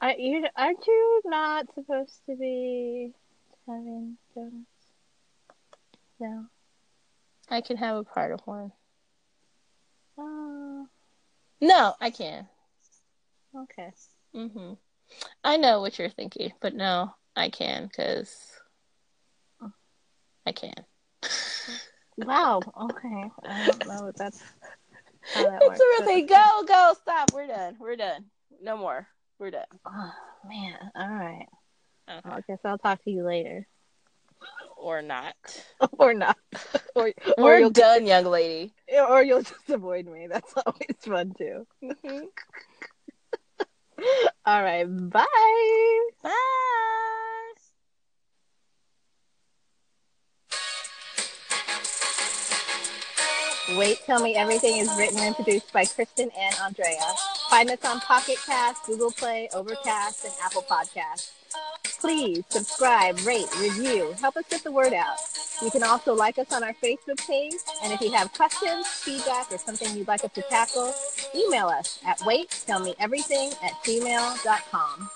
Are you? Aren't you not supposed to be having donuts? No. I can have a part of one. Oh. No, I can. Okay. Mhm. I know what you're thinking, but no, I can because I can. <laughs> wow. Okay. I don't know what that's. How that it's works, really go go stop. We're done. We're done. No more. We're done. Oh man. All right. Okay. I guess I'll talk to you later. Or not. <laughs> or not. <laughs> <laughs> Or or We're you'll done, young lady. or you'll just avoid me. That's always fun too. Mhm. All right. Bye. Bye. Wait, Tell Me Everything is written and produced by Kristen and Andrea. Find us on Pocket Cast, Google Play, Overcast, and Apple Podcasts. Please subscribe, rate, review. Help us get the word out. You can also like us on our Facebook page. And if you have questions, feedback, or something you'd like us to tackle, email us at waittellmeeverything at gmail.com.